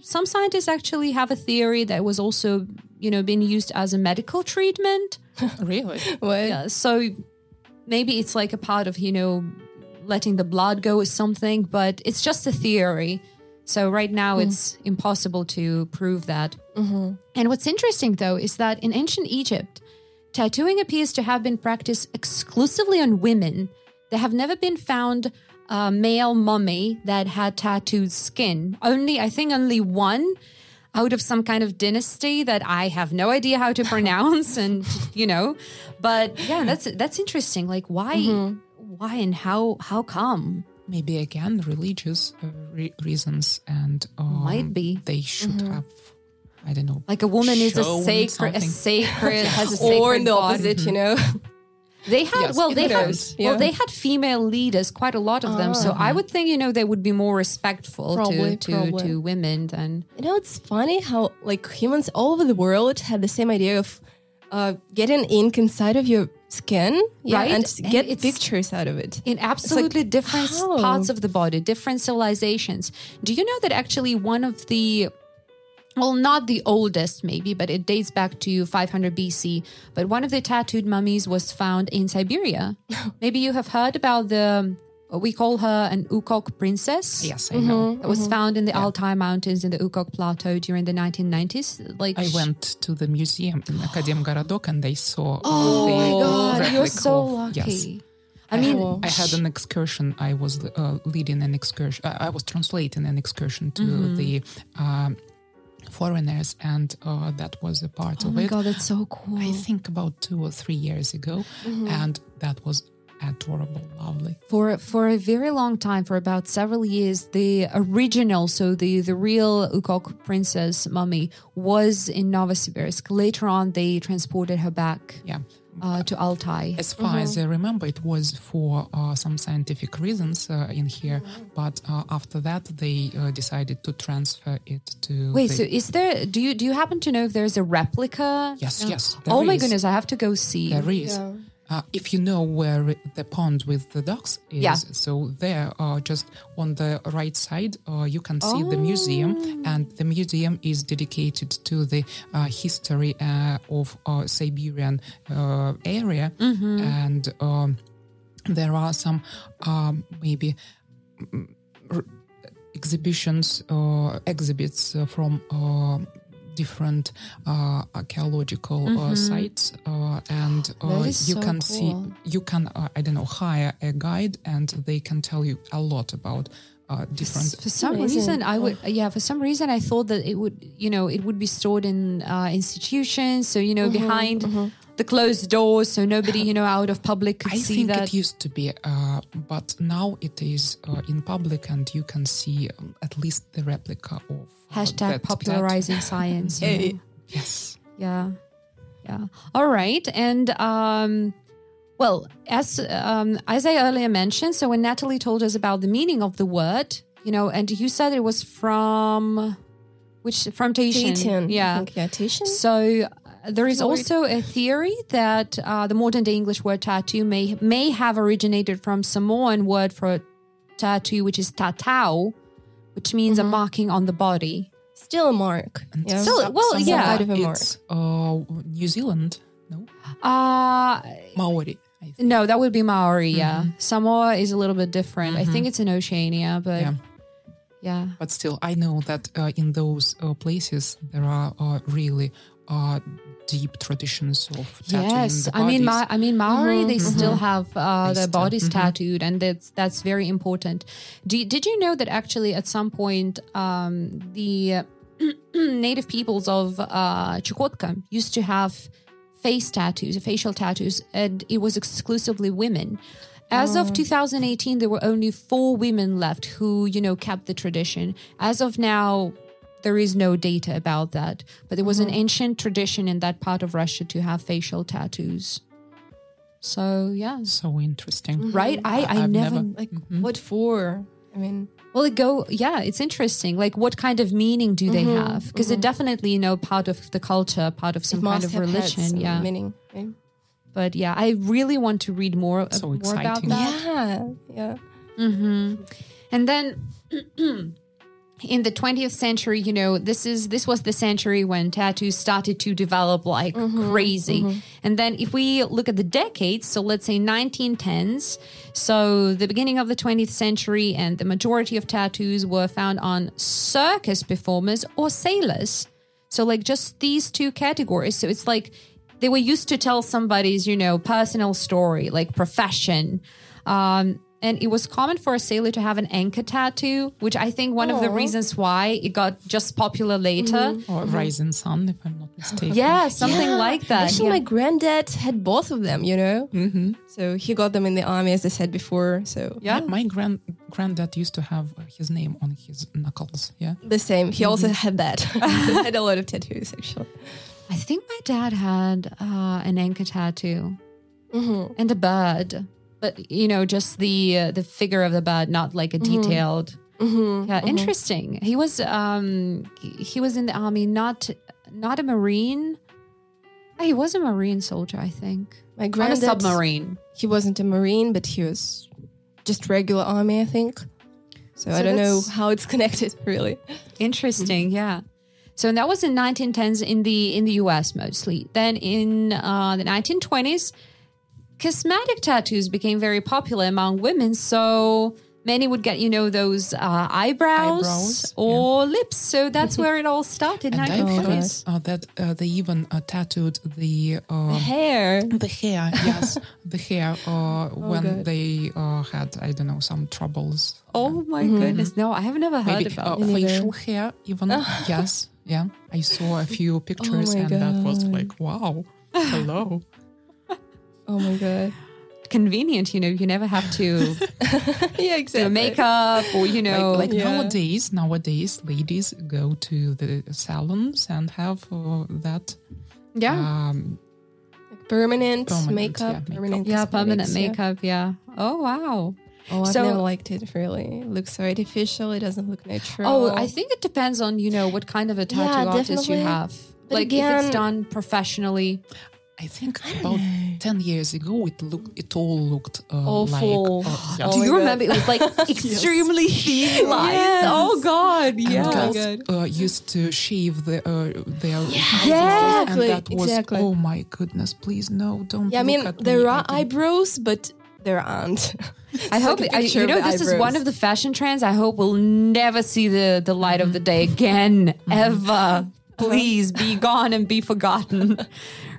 some scientists actually have a theory that was also you know being used as a medical treatment. Really? What? Yeah, so maybe it's like a part of you know letting the blood go or something, but it's just a theory. So right now hmm. it's impossible to prove that. Mm-hmm. And what's interesting though is that in ancient Egypt, tattooing appears to have been practiced exclusively on women. There have never been found a male mummy that had tattooed skin. Only, I think, only one out of some kind of dynasty that I have no idea how to pronounce, and you know, but yeah, that's that's interesting. Like, why, why, and how, how come? Maybe again religious uh, re- reasons, and um, Might be. they should have. I don't know. Like a woman is a shown sacred, a sacred has a sacred Or in the body. opposite, you know? They had Yes, well, they had does, well, they had female leaders, quite a lot of them. So I would think you know they would be more respectful Probably, to to, probably. to women than You know, it's funny how like humans all over the world had the same idea of uh, getting ink inside of your skin, yeah, Right? and And get it's- pictures out of it. in absolutely different how? parts of the body, different civilizations. Do you know that actually one of the well, not the oldest, maybe, but it dates back to 500 BC. But one of the tattooed mummies was found in Siberia. maybe you have heard about the, we call her an Ukok princess. Yes, I know. That was found in the Altai Mountains in the Ukok Plateau during the 1990s. Like I went to the museum in Akademgorodok and they saw Oh the my god, you're replica so of- lucky. Yes. I mean, Oh. I had an excursion. I was uh, leading an excursion. I I was translating an excursion to Mm-hmm. the um, foreigners, and uh, that was a part oh of my it. god, that's so cool. I think about two or three years ago, Mm-hmm. and that was adorable, lovely. for for a very long time for about several years the original so the the real ukok princess mummy was in novosibirsk later on they transported her back Yeah. Uh, to altai As far as Mm-hmm. I remember, it was for uh, some scientific reasons uh, in here, Mm-hmm. but uh, after that, they uh, decided to transfer it to. wait the- so is there do you do you happen to know if there's a replica Yes, No. yes, there oh my goodness i have to go see There is. Uh, if you know where the pond with the ducks is, Yeah. so there, uh, just on the right side, uh, you can see the museum, Oh. and the museum is dedicated to the uh, history uh, of uh, Siberian uh, area, Mm-hmm. and um, there are some um, maybe mm, r- exhibitions or exhibits uh, from. Uh, different uh, archaeological uh, sites, uh, and uh, Mm-hmm. That is you so can see you can uh, I don't know hire a guide, and they can tell you a lot about uh, different. For some Amazing. reason, I would yeah. For some reason, I thought that it would you know it would be stored in uh, institutions, so you know Mm-hmm, behind the closed doors, so nobody you know out of public could I see think that. it used to be, uh, but now it is uh, in public, and you can see um, at least the replica of uh, Hashtag that popularizing science. you Hey. Yes. Yeah. Yeah. All right. And um well, as um as I earlier mentioned, so when Natalie told us about the meaning of the word, you know, and you said it was from which from Tahitian. Tahitian. Yeah. think, yeah, Tahitian. So there is also a theory that uh, the modern day English word tattoo may may have originated from Samoan word for tattoo, which is tatau, which means a marking on the body. Still a mark. Yeah. Still- well, some yeah. kind of a mark. It's uh, New Zealand, no? Uh Maori, I think. No, that would be Maori. Yeah, Samoa is a little bit different. I think it's in Oceania, but Yeah. yeah, But still, I know that uh, in those uh, places there are uh, really uh, deep traditions of tattooing yes. I mean. Ma- I mean, Maori. They still have uh, They their still- bodies tattooed, and that's that's very important. Do you- did you know that actually at some point um, the native peoples of uh, Chukotka used to have face tattoos, facial tattoos, and it was exclusively women. As of 2018, there were only four women left who, you know, kept the tradition. As of now, there is no data about that, but there was an uh-huh. ancient tradition in that part of Russia to have facial tattoos. So yeah, so interesting. Mm-hmm. right? I I I've never, never- Like, mm-hmm. what for? I mean, well it go yeah, it's interesting. Like what kind of meaning do they mm-hmm. have? Because it definitely you know part of the culture, part of some it kind of religion. Yeah, meaning. right? but yeah, I really want to read more, So more about exciting. that. Yeah, yeah. And then in the 20th century, you know, this is this was the century when tattoos started to develop like crazy. And then if we look at the decades, so let's say 1910s, so the beginning of the 20th century and the majority of tattoos were found on circus performers or sailors. So like just these two categories. So it's like they were used to tell somebody's, you know, personal story, like profession. Um, and it was common for a sailor to have an anchor tattoo, which I think one of the reasons why it got just popular later. Or Rising Sun, if I'm not mistaken. Yeah, something Yeah. like that. Actually, yeah. my granddad had both of them, you know? Mm-hmm. So he got them in the army, as I said before. So yeah. My grand granddad used to have uh, his name on his knuckles. Yeah. the same. He also had that. he had a lot of tattoos, actually. I think my dad had uh, an anchor tattoo and a bird, but you know, just the uh, the figure of the bud, not like a detailed. Yeah, interesting. He was um he- was in the army, not not a marine. He was a marine soldier, I think, My on a granddad, submarine. he wasn't a marine, but he was just regular army, I think. So, I don't know how it's connected, really. Interesting, yeah. So that was in 1910s in the in the US mostly. Then in uh, the 1920s, cosmetic tattoos became very popular among women. So many would get you know those uh, eyebrows, Eyebrows, or lips. So that's where it all started. And I 1920s. heard uh, that uh, they even uh, tattooed the uh, Hair. the hair. Yes, the hair. Uh, when God. they uh, had I don't know some troubles. Oh my goodness! No, I have never heard Maybe about uh, facial hair even. yes. Yeah. I saw a few pictures my and that was like wow. Hello. Oh my god. Convenient, you know. You never have to yeah, do exactly. makeup or you know. like like yeah. nowadays nowadays ladies go to the salons and have uh, that yeah, um Permanent, Permanent, makeup. yeah. Permanent yeah, permanent cosmetics, yeah. makeup. Yeah. Oh wow. Oh, I've So- never liked it really. It looks so artificial. It doesn't look natural. Oh, I think it depends on you know what kind of a tattoo Yeah, artist you have. But like if it's done professionally. I think about ten years ago, it looked it all looked uh, Awful. like uh, Do Oh my you God. remember it was like extremely thin lines? Yes. Oh God, and yeah. girls uh, used to shave the, uh, their eyebrows, Exactly, and that was exactly. oh my goodness, please no, don't. Yeah, I mean, at me, there are eyebrows, but there aren't. I hope like a I, you know the this is one of the fashion trends. I hope we'll never see the the light of the day again, ever. please be gone and be forgotten.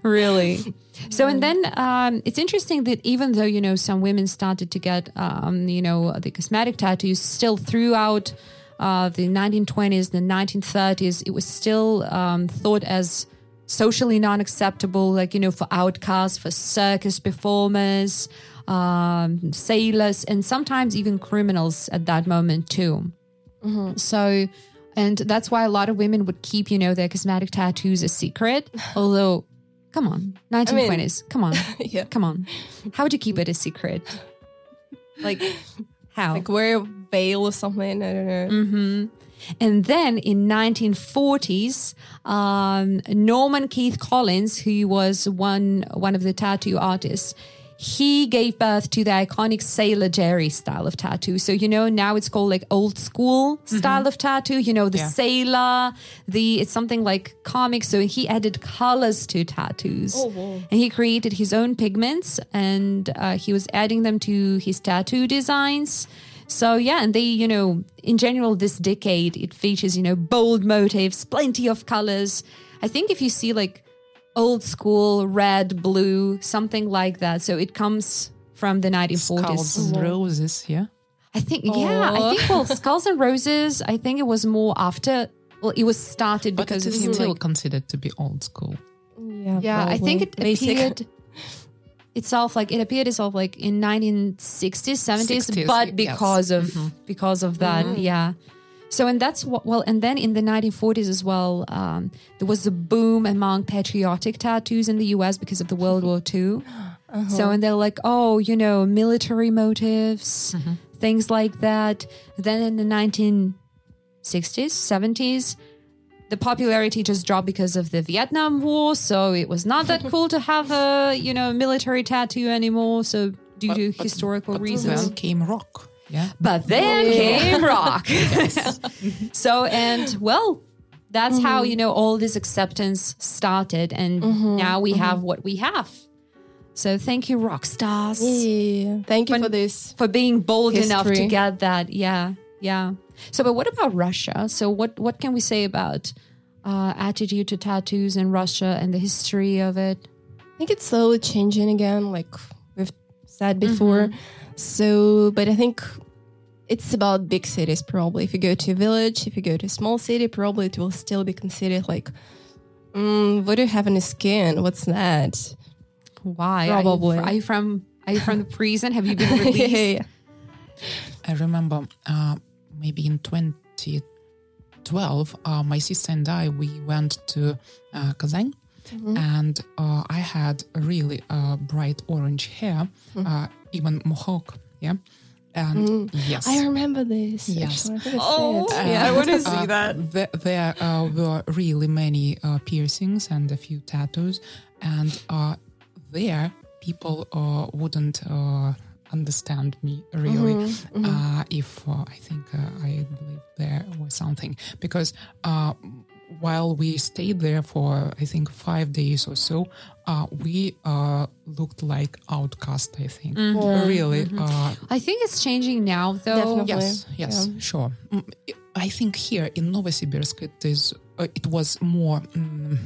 really. So, and then um, it's interesting that even though, you know, some women started to get, um, you know, the cosmetic tattoos still throughout uh, the 1920s, the 1930s, it was still um, thought as socially non acceptable, like, you know, for outcasts, for circus performers, um, sailors, and sometimes even criminals at that moment, too. So, and that's why a lot of women would keep, you know, their cosmetic tattoos a secret. Although, come on, 1920s, come on, Yeah. come on. How would you keep it a secret? Like, how? Like wear a veil or something. I don't know. Mm-hmm. And then in 1940s, um, Norman Keith Collins, who was one one of the tattoo artists, he gave birth to the iconic Sailor Jerry style of tattoo. So you know now it's called like old school style of tattoo. You know the Yeah. sailor, the it's something like comic. So he added colors to tattoos, and he created his own pigments, and uh, he was adding them to his tattoo designs. So yeah, and they, you know, in general, this decade it features, you know, bold motifs, plenty of colors. I think if you see like old school red, blue, something like that, so it comes from the 1940s. Skulls and roses, yeah. I think, yeah, I think well, oh. Skulls and Roses. I think it was more after. Well, it was started But because it of is still like- considered to be old school. Yeah. yeah, I think it probably. Basic. appeared itself like it appeared itself like in 1960s, 70s, 60s, but yes. because of mm-hmm. because of that, mm-hmm. yeah. So and that's what well, and then in the 1940s as well, um, there was a boom among patriotic tattoos in the U.S. because of the World War II. So and they're like, oh, you know, military motives, things like that. Then in the 1960s, 70s, the popularity just dropped because of the Vietnam War. So it was not that cool to have a you know military tattoo anymore. So due to historical But reasons. then came rock. Yeah. But then came rock. so and well, that's how mm-hmm. you know all this acceptance started, and mm-hmm. now we mm-hmm. have what we have. So thank you, rock stars, Yeah. Thank you When- for this. for being bold enough to get that. Yeah, yeah. So, but what about Russia? So, what what can we say about uh, attitude to tattoos in Russia and the history of it? I think it's slowly changing again, like we've said before. So, but I think it's about big cities probably. If you go to a village, if you go to a small city, probably it will still be considered like, mm, what do you have in the skin? What's that? Why? Probably. Are you, are you from? Are you from the prison? Have you been released? yeah. I remember uh, maybe in 2012, uh, my sister and I, we went to uh, Kazan. And uh, I had a really uh, bright orange hair, uh, even mohawk, yeah. And yes, I remember this. Yes. actually. I Oh, yeah, I want to see Uh, that. There, there uh, were really many uh, piercings and a few tattoos, and uh, there people uh, wouldn't uh, understand me really Uh, if uh, I think uh, I believe there was something because. While we stayed there for I think five days or so, uh, we uh, looked like outcast. I think really. Uh, I think it's changing now, though. Definitely. Yes, yes, sure. Mm, I think here in Novosibirsk it is. Uh, it was more mm,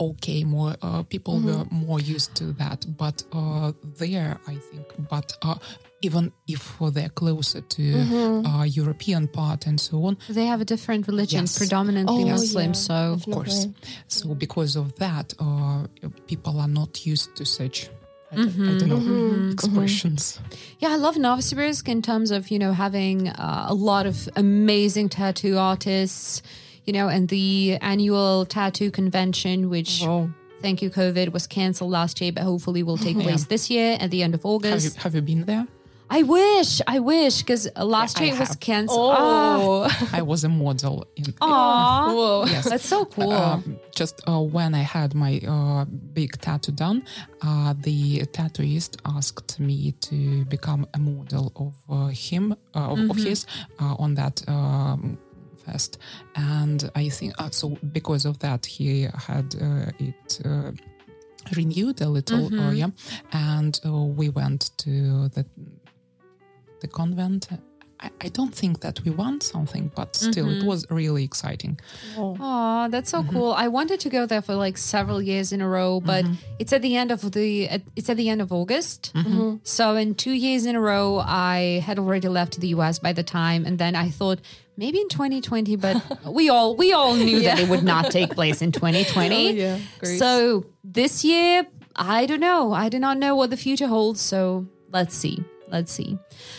okay. More uh, people were more used to that, but uh, there, I think. But uh, even if they're closer to uh, European part and so on, They have a different religion, Yes. predominantly Oh, Muslim. yeah. So, of course. So because of that, uh, people are not used to such. I don't, I don't know expressions. yeah, I love Novosibirsk in terms of you know having uh, a lot of amazing tattoo artists, you know, and the annual tattoo convention, which Oh. thank you COVID was canceled last year, but hopefully will take place this year at the end of Have you, August. have you been there? I wish, I wish, because last I year it was canceled. Ah. Oh. I was a model in. Aw. Whoa. Yes. That's so cool. Um, just uh, when I had my uh, big tattoo done, uh, the tattooist asked me to become a model of uh, him, uh, of, of his, uh, on that um, fest. And I think uh, so because of that, he had uh, it. Uh, renewed a little uh, yeah and uh, we went to the the convent I, I don't think that we won something, but still, it mm-hmm. was really exciting. Oh, that's so mm-hmm. cool. I wanted to go there for like several years in a row, but mm-hmm. it's at the end of the it's at the end of August. So in 2 years in a row I had already left the US by the time and then I thought maybe in 2020, but we all we all knew that it would not take place in 2020. yeah. So this year, I don't know. I do not know what the future holds. So let's see. Let's see.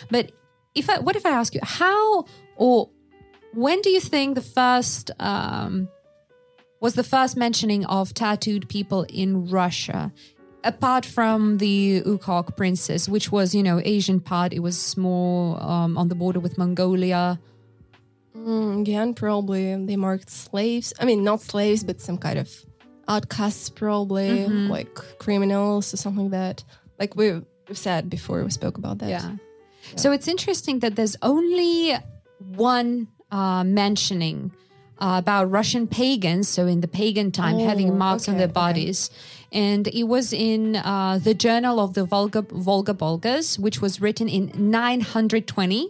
But if I, what if I ask you how or when do you think the first um, was the first mentioning of tattooed people in Russia? Apart from the Ukok princess, which was, you know, Asian part, it was more um, on the border with Mongolia. Mm, again, probably they marked slaves. I mean, not slaves, but some kind of outcasts, probably Mm-hmm. like criminals or something like that. Like we we said before, we spoke about that. Yeah. So it's interesting that there's only one uh, mentioning uh, about Russian pagans, so in the pagan time, having Oh, marks on okay, their okay. bodies. And it was in uh, the Journal of the Volga, Volga Bulgars, which was written in 920.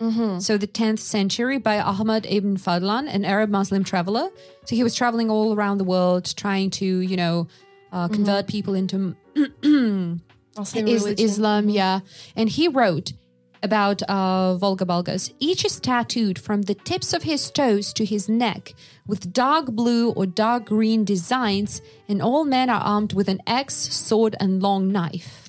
Mm-hmm. So the 10th century by Ahmad ibn Fadlan, an Arab Muslim traveler. So he was traveling all around the world trying to, you know, uh, Mm-hmm. convert people into is. Islam, yeah. And he wrote about uh, Volga Bulgars. Each is tattooed from the tips of his toes to his neck with dark blue or dark green designs, and all men are armed with an axe, sword, and long knife.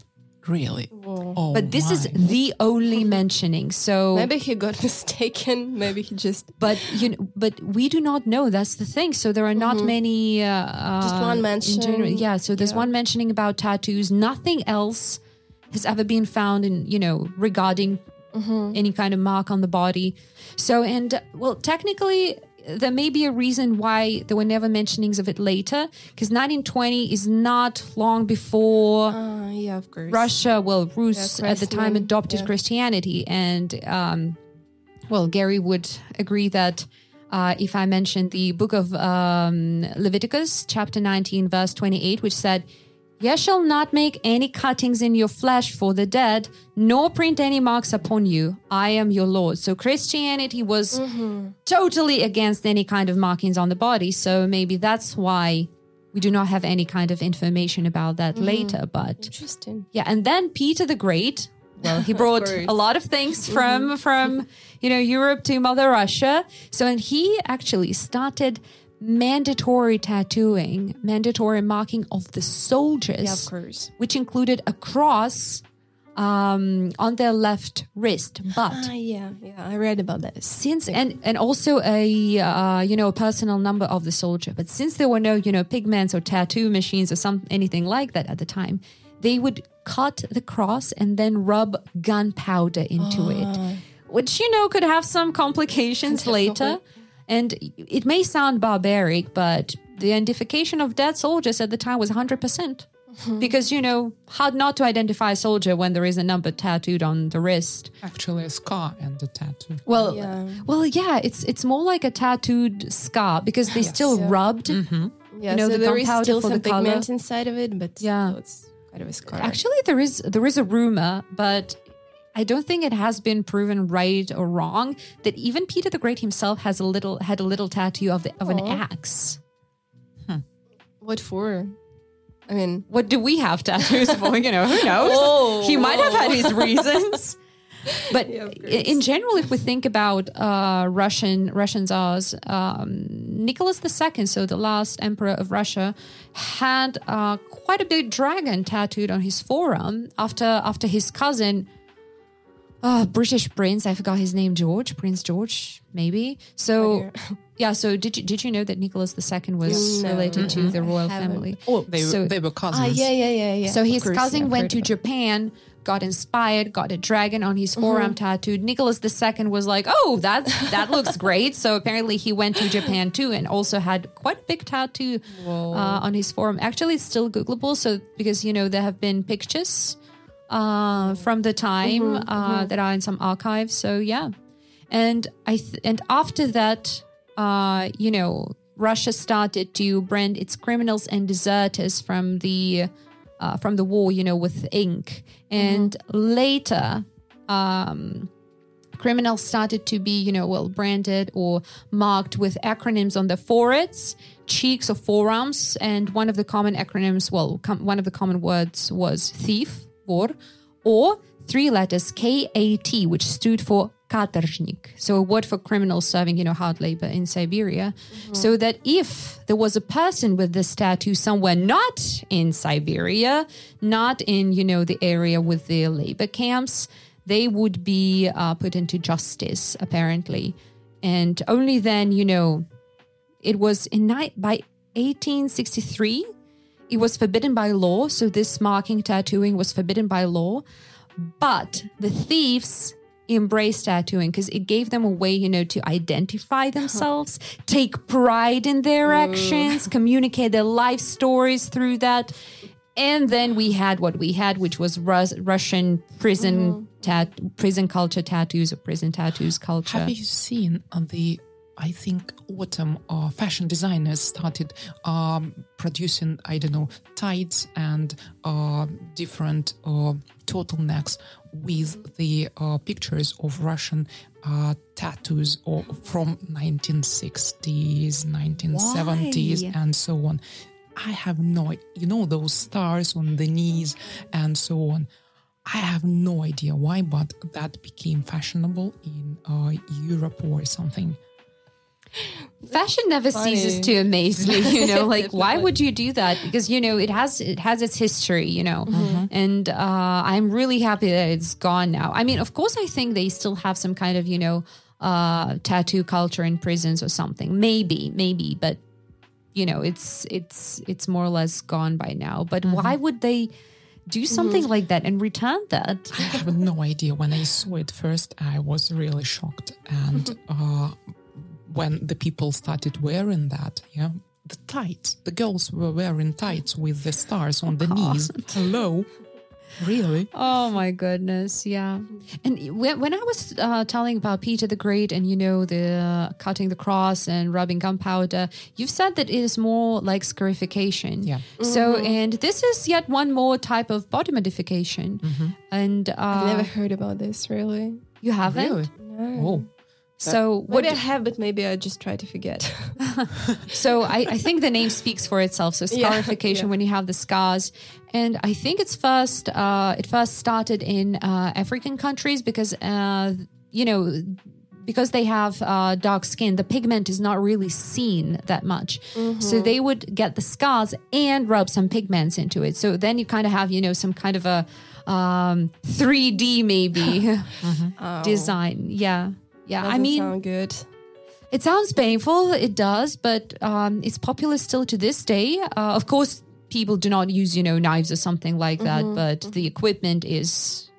Really? Oh, But this is the only mentioning. So Maybe he got mistaken. Maybe he just but you know, but we do not know. That's the thing. So there are not many. Uh, Mm-hmm. Just one uh, in mention. general- yeah. So there's Yeah. one mentioning about tattoos. Nothing else has ever been found in you know regarding Mm-hmm. any kind of mark on the body. So and uh, well, technically. There may be a reason why there were never mentionings of it later, because 1920 is not long before uh, yeah, of course. Russia, well, Rus Yeah, at the time adopted yeah. Christianity, and um, well, Gary would agree that uh, if I mentioned the book of um, Leviticus, chapter 19, verse 28, which said, Ye shall not make any cuttings in your flesh for the dead, nor print any marks upon you. I am your Lord. So Christianity was mm-hmm. totally against any kind of markings on the body. So maybe that's why we do not have any kind of information about that mm-hmm. later. But Interesting. yeah, and then Peter the Great. Well, he brought a lot of things mm-hmm. from from you know Europe to Mother Russia. So, and he actually started mandatory tattooing, mandatory marking of the soldiers, Yeah, of course. which included a cross um, on their left wrist. But Ah, yeah, yeah. I read about that. since and and also a uh, you know a personal number of the soldier but since there were no you know pigments or tattoo machines or some anything like that at the time they would cut the cross and then rub gunpowder into it which you know could have some complications later and it may sound barbaric but the identification of dead soldiers at the time was 100% mm-hmm. because you know hard not to identify a soldier when there is a number tattooed on the wrist actually a scar and a tattoo. well, Yeah. well, yeah, it's it's more like a tattooed scar because they still Yeah. rubbed. Mm-hmm. Yeah, know, so the there is gunpowder still for some the color. pigment inside of it, but Yeah. still it's kind of a scar. Actually, there is there is a rumor, but I don't think it has been proven right or wrong that even Peter the Great himself has a little had a little tattoo of the, of an axe. what for? I mean, What do we have tattoos for? You know, who knows? he might have had his reasons. But Yeah, in general, if we think about uh, Russian Russian czars, um, Nicholas II, so the last emperor of Russia, had uh, quite a big dragon tattooed on his forearm after after his cousin, uh, British prince, I forgot his name, George, Prince George, maybe. So yeah, so did you did you know that Nicholas II was No. related to the royal family? Oh, they, So- they were cousins. ah, yeah, yeah, yeah, yeah. So his course, cousin yeah, went to Mm-hmm. Japan, got inspired, got a dragon on his forearm tattooed. Nicholas II was like, "Oh, that that looks great." So apparently he went to Japan too, and also had quite a big tattoo uh, on his forearm. Actually, it's still Googleable. So because you know there have been pictures uh, from the time Mm-hmm, uh, that are in some archives. So yeah, and I th- and after that, uh, you know, Russia started to brand its criminals and deserters from the uh, from the war, you know, with ink, and later. Um, criminals started to be, you know, well branded or marked with acronyms on their foreheads, cheeks, or forearms. And one of the common acronyms, well, com- one of the common words was thief, or three letters KAT, which stood for katorshnik, so a word for criminals serving, you know, hard labor in Siberia. Mm-hmm. So that if there was a person with this tattoo somewhere not in Siberia, not in, you know, the area with the labor camps, they would be uh, put into justice, apparently. And only then, you know, it was in night by 1863 it was forbidden by law so this marking tattooing was forbidden by law. But the thieves embraced tattooing because it gave them a way you know to identify themselves take pride in their actions communicate their life stories through that. And then we had what we had which was Rus- russian prison tat- prison culture tattoos or prison tattoos culture. Have you seen uh, the? I think autumn uh, fashion designers started um, producing I don't know tights and uh, different uh, turtlenecks with the uh, pictures of Russian uh, tattoos or from 1960s, 1970s, Why? and so on. I have no, you know, those stars on the knees and so on. I have no idea why, but that became fashionable in uh, Europe or something. fashion never ceases to amaze me you know like why would you do that? Because you know it has it has its history you know and uh, i'm really happy that it's gone now. I mean of course i think they still have some kind of you know uh, tattoo culture in prisons or something. Maybe maybe but you know it's it's it's more or less gone by now. But why would they do something like that and return that? I have no idea. When I saw it first, I was really shocked. And uh, when the people started wearing that, yeah, the tights, the girls were wearing tights with the stars on the knees. Hello, really? Oh my goodness, yeah. And when, when I was uh, telling about Peter the Great and you know the uh, cutting the cross and rubbing gunpowder, you've said that it is more like scarification. Yeah. So and this is yet one more type of body modification. And uh, I've never heard about this really. you haven't. Really? Oh, So what? Maybe I have, but maybe I just try to forget. So I, I think the name speaks for itself. So scarification yeah. when you have the scars, and I think it's first uh, it first started in uh, African countries because uh, you know because they have uh, dark skin, the pigment is not really seen that much. So they would get the scars and rub some pigments into it. So then you kind of have you know some kind of a um, 3D maybe design. Yeah. Yeah, I Doesn't mean, sound good. it sounds painful. It does, but um, it's popular still to this day. Uh, of course, people do not use, you know, knives or something like that, but the equipment is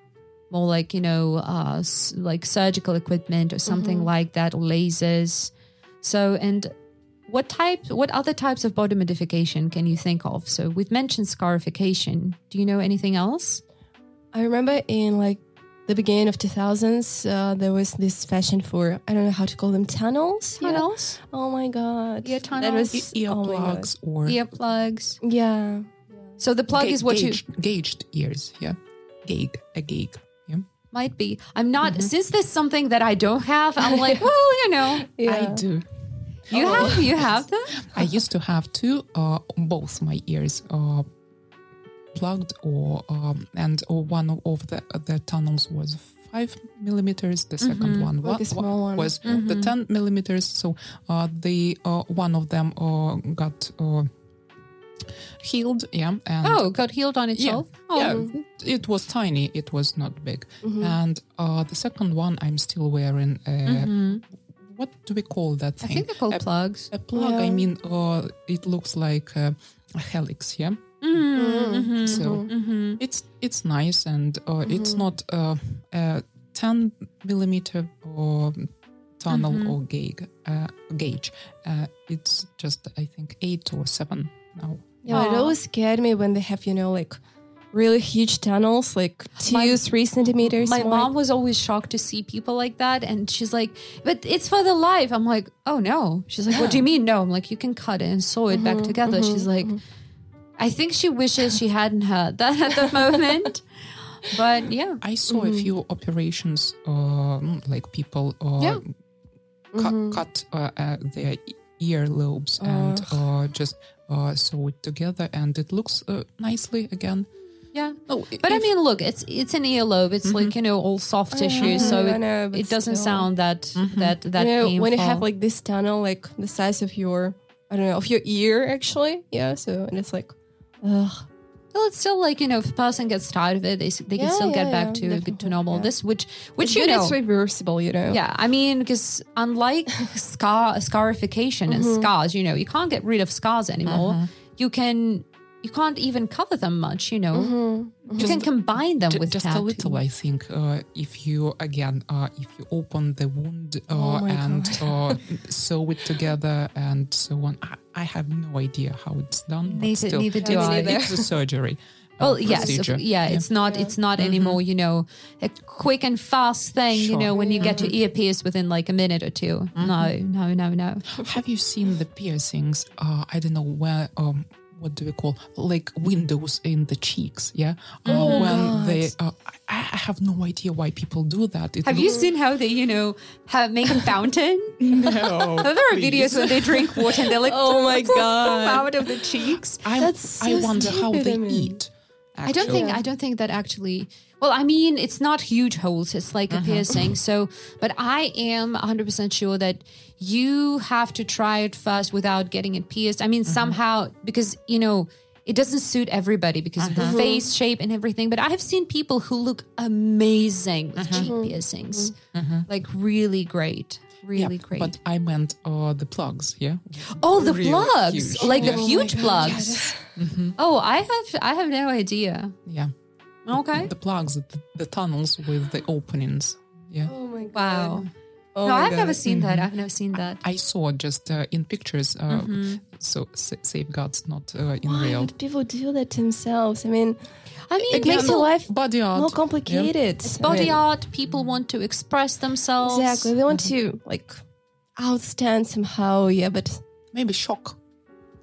more like, you know, uh, s- like surgical equipment or something like that, or lasers. So, and what type, what other types of body modification can you think of? So, we've mentioned scarification. Do you know anything else? I remember in like the beginning of 2000s, uh, there was this fashion for I don't know how to call them tunnels. you know? Tunnels, Oh my god. Ear That tunnels? was E- oh my God. or earplugs. Yeah. So the plug ga- is what you gauged, gauged ears. Yeah, gauge a gauge. Yeah, Might be. I'm not Mm-hmm. since there's something that I don't have. I'm like, well, you know, Yeah. I do. you have you have them. I used to have two, uh, both my ears uh, plugged, or um, and or one of the the tunnels was five millimeters. The 2nd one Like wa- a small wa- one. was the ten millimeters. So uh, the uh, one of them uh, got uh, healed. Yeah, and Oh, got healed on yeah, itself. Oh, yeah, it was tiny. It was not big. And uh, the second one, I'm still wearing. Uh, What do we call that Mm-hmm. I think called a, plugs. a plug. I mean, uh, it looks like uh, a helix. Yeah. Mm-hmm. So it's it's nice and uh, it's not uh, a 10 millimeter or tunnel or gauge. Uh, gauge. Uh, it's just I think eight or seven now. Yeah, it always scared me when they have, you know, like really huge tunnels, like two, My- three centimeters. My wide. mom was always shocked to see people like that, and she's like, "But it's for the life." I'm like, "Oh no!" She's like, "What do you mean no?" I'm like, "You can cut it and sew it back together." She's like, "I think she wishes she hadn't heard that at the moment." but yeah. I saw a few operations, um, like people uh, Yeah. cut, cut uh, uh, their earlobes and uh, just uh, sew it together, and it looks uh, nicely again. Yeah. No, But I mean, look, it's it's an earlobe. It's like you know all soft tissue, so it, know, it doesn't still. sound that that that you know, painful. when you have like this tunnel, like the size of your, I don't know, of your ear, actually. Yeah. So and it's like, ugh. well, it's still like you know, if a person gets tired of it, they they can Yeah, still get yeah, back yeah, to to normal. yeah. This which which you know. it's reversible, you know. Yeah, I mean, because unlike scar scarification and Mm-hmm. scars, you know, you can't get rid of scars anymore. You can, you can't even cover them much. You know, Mm-hmm. you can combine them Ju- with just tattoo. a little i think uh, if you again uh, if you open the wound uh, Oh and uh, sew it together and so on I, I have no idea how it's done but Neither- still, neither do it's, I. it's a surgery uh, Well, yes, of- procedure. yeah, it's not it's not anymore. You know, a quick and fast thing. You know, when you get your ear pierced within like a minute or 2 No, no, no, no. have you seen the piercings uh, i don't know where um, what do we call like windows in the cheeks yeah uh, Oh, when they uh, I, I have no idea why people do that it Have you seen how they, you know, have make a fountain? no there are videos when they drink water and they're like, Oh my god. out of the cheeks. I so wonder how they I eat I don't think I don't think that actually. Well, I mean, it's not huge holes. It's like a piercing. Uh-huh. So, but I am 100% sure that you have to try it first without getting it pierced. I mean, uh-huh. somehow because, you know, it doesn't suit everybody because of the uh-huh. face shape and everything, but I have seen people who look amazing with cheek piercings. Like really great. Really great. But I meant uh, the plugs, yeah. oh, the Real plugs. huge. Like Yeah. the huge plugs. Oh, I have I have no idea. Yeah. Okay. The plugs, the, the tunnels with the openings. Yeah. Oh my god. Wow. Oh no, I've God. never seen that. I've never seen that. I saw just uh, in pictures, uh, Mm-hmm. so sa- safeguards not uh, in Why real. would people do that to themselves? I mean, I mean, it makes your life Body art. more complicated. It's body mean, art. People want to express themselves. Exactly. They want to like outstand somehow. Yeah, but Maybe shock.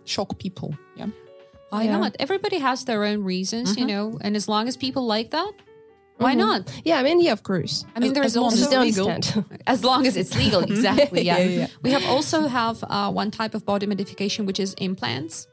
Shock people. Yeah. Why Yeah. not? Everybody has their own reasons, you know, and as long as people like that, why Mhm. not? yeah, I mean, yeah, of course. I mean, As- there's as long also as Just don't legal. stand. as long as it's legal. Exactly. Yeah. Yeah, yeah. We have also have uh, one type of body modification, which is implants.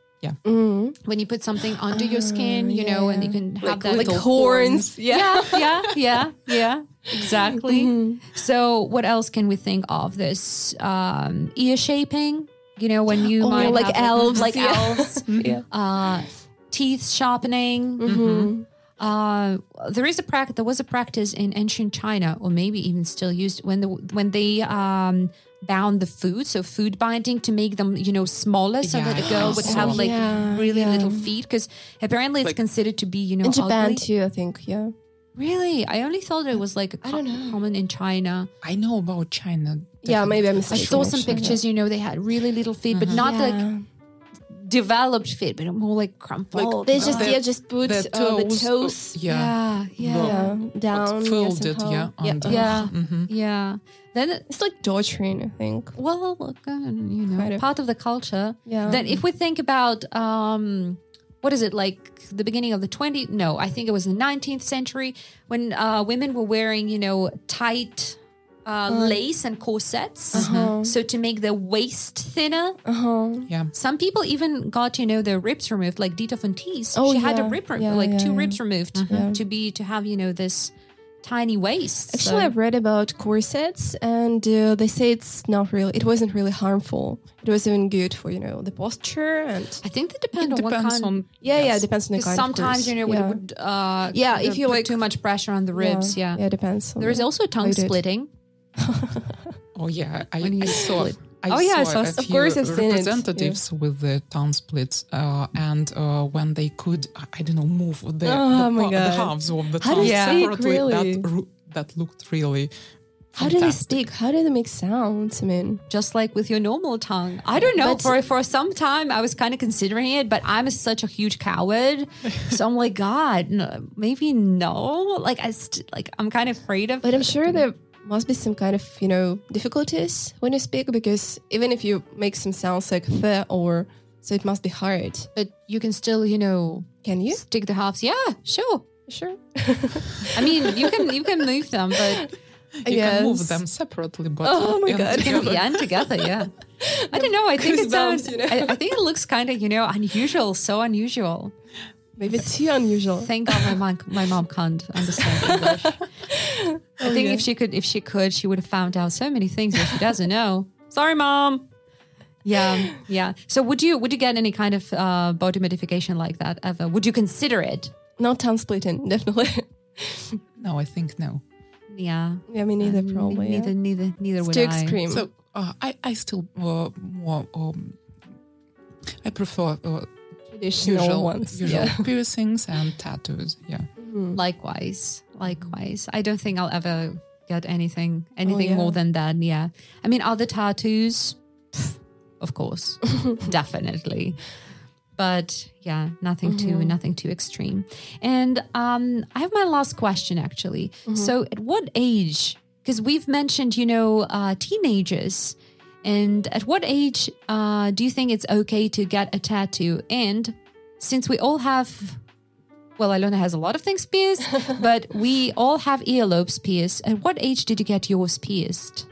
Mhm. When you put something under your skin, you know, and you can have Like that Like Little horns. Yeah. yeah, yeah, yeah, yeah, exactly. So, what else can we think of? This um, ear shaping. You know, when you Oh, might like elves, like yeah. elves, Yeah. uh, teeth sharpening. Mhm. Uh, there is a practice. There was a practice in ancient China, or maybe even still used when the when they um, bound the food, so foot binding to make them you know smaller, so that a girl would saw have like Yeah, really yeah. little feet, because apparently it's Like- considered to be you know In Japan ugly. too, I think. Yeah. Really, I only thought it was like I don't know. common in China. I know about China. Yeah, maybe I'm I saw some pictures. You know, they had really little feet, but not like developed feet, but more like crumpled. They just The- yeah just put the uh, the toes, toes uh, yeah. yeah, yeah, yeah, down yeah, folded, somehow. yeah, yeah. under. yeah, hmm yeah. Then It's like torturing, I think. Well, look, uh, you know, Kind of. part of the culture. Yeah. Then, if we think about, um, what is it like the beginning of the 20th? No, I think it was the 19th century when uh, women were wearing, you know, tight uh, lace and corsets. Uh-huh. So to make their waist thinner. Uh huh. Yeah. Some people even got, you know, their ribs removed, like Dita Von Teese. Oh, she had a rib, re- Yeah, like yeah, two yeah. ribs removed Yeah. to be to have, you know, this tiny waist. Actually, So- I've read about corsets, and uh, they say it's not really. It wasn't really harmful. It was even good for you know the posture and. I think that It depends on what kind. on. Yeah, yeah, it depends on the kind. of sometimes course. you know yeah. it would uh Yeah, if you, put like- too much pressure on the ribs yeah, yeah, it depends. on there is the- also tongue splitting Oh yeah, I, When I you saw. split. I Oh, yeah, I saw saw- a of few course I've seen it, representatives with the tongue splits, uh, and uh, when they could, I don't know, move the, Oh the, my pa- the halves of the How do tongue you speak, separately, really? that that looked really. How do they fantastic. stick? How do they make sounds? I mean, just like with your normal tongue i don't know But- for for some time i was kind of considering it but i'm such a huge coward so i'm like god no, maybe no like i st- like i'm kind of afraid of but I'm sure there must be some kind of you know difficulties when you speak because even if you make some sounds like the or so, it must be hard. but you can still you know Can you? stick the halves yeah sure Sure. I mean, you can you can move them, but You can move them separately, but Oh my and God. together. yeah, and together, yeah. I don't know. I think it's um, Goosebumps, you know? I, I think it looks kind of you know unusual, so unusual. Maybe too unusual. Thank God my mom my mom can't understand English. I think if she could if she could, she would have found out so many things that she doesn't know. Sorry, mom. Yeah, yeah. So would you would you get any kind of uh, body modification like that ever? Would you consider it? No tongue splitting, definitely. No, I think no. Yeah. yeah, me neither, Um, probably. Neither, yeah. neither, neither It's would too I. extreme. So uh, I, I still uh, more um, I prefer uh, Traditional usual, ones. usual Yeah. piercings and tattoos. Yeah. Likewise, likewise. I don't think I'll ever get anything anything yeah. more than that. Yeah. I mean, other tattoos, Pff, of course, definitely. But yeah, nothing too nothing too extreme. And um, I have my last question actually. So, at what age? Because we've mentioned, you know, uh, teenagers. And at what age uh, do you think it's okay to get a tattoo? And since we all have well, Ilona has a lot of things pierced, but we all have earlobes pierced. At what age did you get yours pierced?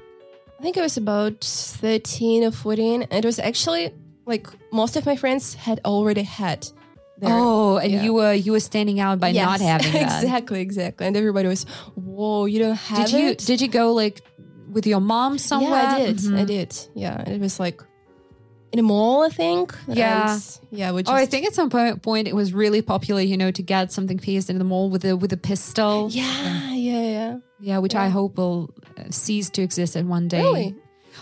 I think I was about 13 or 14. And it was actually like most of my friends had already had their. oh, and yeah. you were you were standing out by not having that. exactly, exactly. And everybody was, whoa, you don't have Did you it? did you go like with your mom somewhere? Yeah, I did. Mhm. I did. Yeah. It was like in a mall, I think. Yeah. Yeah. Which Oh, I think at some point it was really popular, you know, to get something pierced in the mall with a with a pistol. Yeah, yeah, yeah. Yeah, which I hope will uh, cease to exist at one day. Really?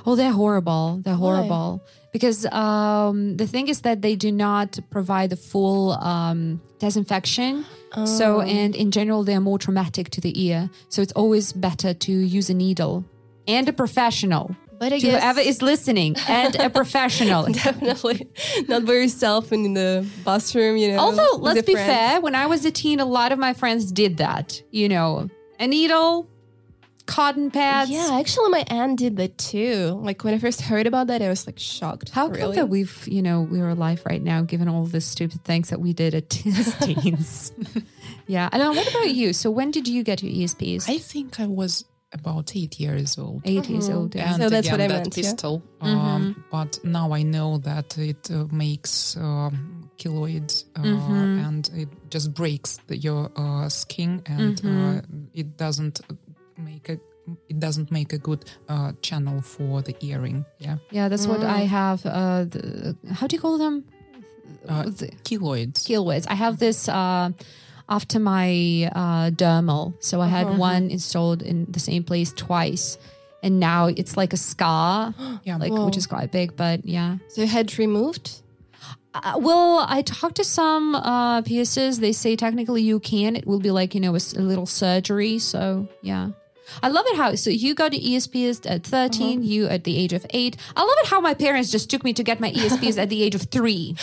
Oh, they're horrible. They're Why? horrible because um, the thing is that they do not provide the full um, disinfection. So, Oh. and in general, they are more traumatic to the ear. So, it's always better to use a needle and a professional. But I To guess whoever is listening, and a professional. definitely not by yourself and in the bathroom, you know. Although, let's be friends. fair, when I was a teen, a lot of my friends did that. You know, a needle, cotton pads. Yeah, actually, my aunt did that too. Like when I first heard about that, I was like shocked. How come that we've, you know, we're alive right now, given all the stupid things that we did at as teens? yeah. I don't know. What about you? So when did you get your ESPs? I think I was about eight years old. 8 years old. yeah. And So that's again, what I that meant, yeah. pistol. Um, but now I know that it uh, makes um, keloids uh, and it just breaks the, your uh, skin and uh, it doesn't make a it doesn't make a good uh, channel for the earring. Yeah, Yeah, that's what I have. Uh, the, how do you call them? uh, The keloids. keloids. I have this uh, after my uh, dermal. So I had one installed in the same place twice. And now it's like a scar, Yeah, like which is quite big, but yeah. So had removed? Uh, well, I talked to some uh, piercers. They say technically you can. It will be like you know a little surgery. So yeah, I love it how. So you got pierced at 13 You at the age of eight. I love it how my parents just took me to get my pierced at the age of three.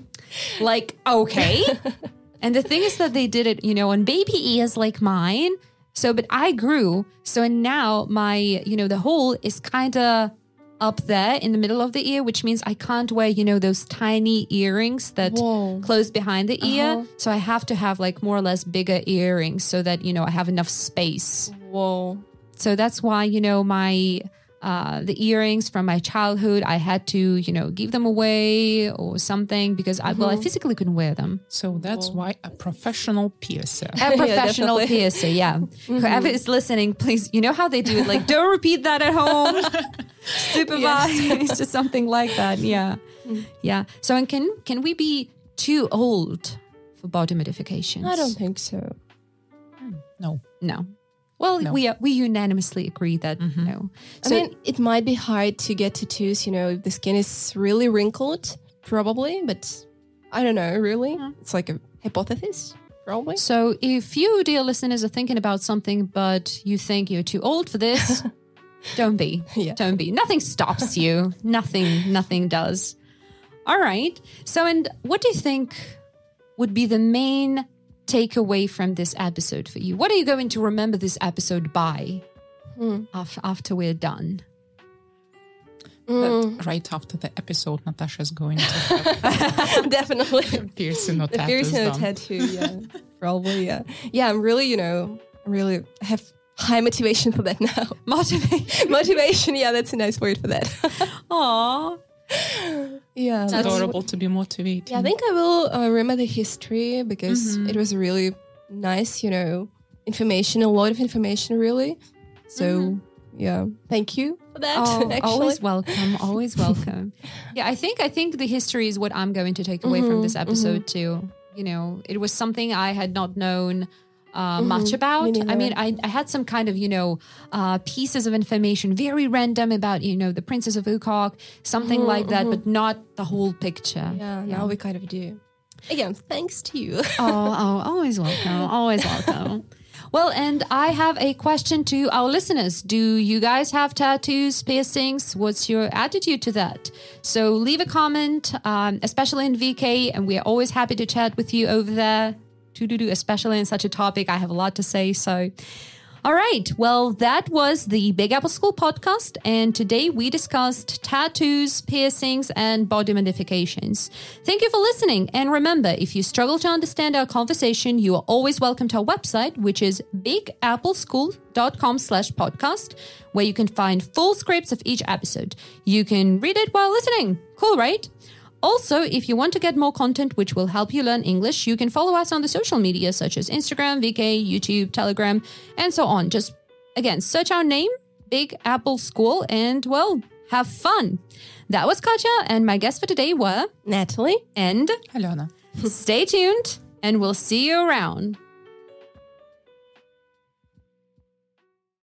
like okay, and the thing is that they did it, you know, on baby ears like mine. So, but I grew. So, and now my, you know, the hole is kind of up there in the middle of the ear, which means I can't wear, you know, those tiny earrings that Whoa. close behind the ear. Uh-huh. So I have to have like more or less bigger earrings so that, you know, I have enough space. Whoa. So that's why, you know, my uh, the earrings from my childhood, I had to, you know, give them away or something because I, well, I uh-huh. physically couldn't wear them. So that's oh. why a professional piercer. A professional definitely. piercer, yeah. Mm-hmm. Whoever is listening, please, you know how they do it. Like, don't repeat that at home. Supervise. it's just something like that. Yeah, mm-hmm. yeah. So, and can can we be too old for body modifications? I don't think so. Hmm. No. No. Well, No. we uh, we unanimously agree that mm-hmm. no. I mean, it might be hard to get tattoos, you know, if the skin is really wrinkled, probably, but I don't know, really. It's like a hypothesis, probably. so if you, dear listeners, are thinking about something but you think you're too old for this, don't be. Yeah. Don't be. Nothing stops you. nothing, nothing does. All right. So, and what do you think would be the main takeaway from this episode for you? What are you going to remember this episode by hmm. af- after we're done? Hmm. But right after the episode, Natasha's going to have Definitely. piercing or The tattoos piercing and done. tattoo, yeah. probably. Yeah, yeah. I'm really, you know, really have high motivation for that now. Motivation. motivation. Yeah, that's a nice word for that. Aww. Yeah, It's adorable to be motivated. Yeah, I think I will uh, remember the history because mm-hmm. it was really nice, you know, information, a lot of information, really. So, mm-hmm. yeah, thank you for that. Oh, always welcome. Always welcome. yeah, I think I think the history is what I'm going to take away from this mm-hmm, episode too. You know, it was something I had not known uh, much about. I mean, I, I had some kind of you know uh, pieces of information, very random about you know the Princess of Ukok, something like that, but not the whole picture. Yeah, now we kind of do. Again, thanks to you. oh, oh, always welcome. Always welcome. Well, and I have a question to our listeners. Do you guys have tattoos, piercings? What's your attitude to that? So leave a comment, um, especially in VK, and we're always happy to chat with you over there. To do, especially in such a topic, I have a lot to say. So, all right. Well, that was the Big Apple School podcast. And today we discussed tattoos, piercings, and body modifications. Thank you for listening. And remember, if you struggle to understand our conversation, you are always welcome to our website, which is bigappleschool.com slash podcast, where you can find full scripts of each episode. You can read it while listening. Cool, right? Also, if you want to get more content which will help you learn English, you can follow us on the social media such as Instagram, VK, YouTube, Telegram, and so on. Just again, search our name, Big Apple School, and well, have fun. That was Katja, and my guests for today were Natalie. and Alena. stay tuned, and we'll see you around.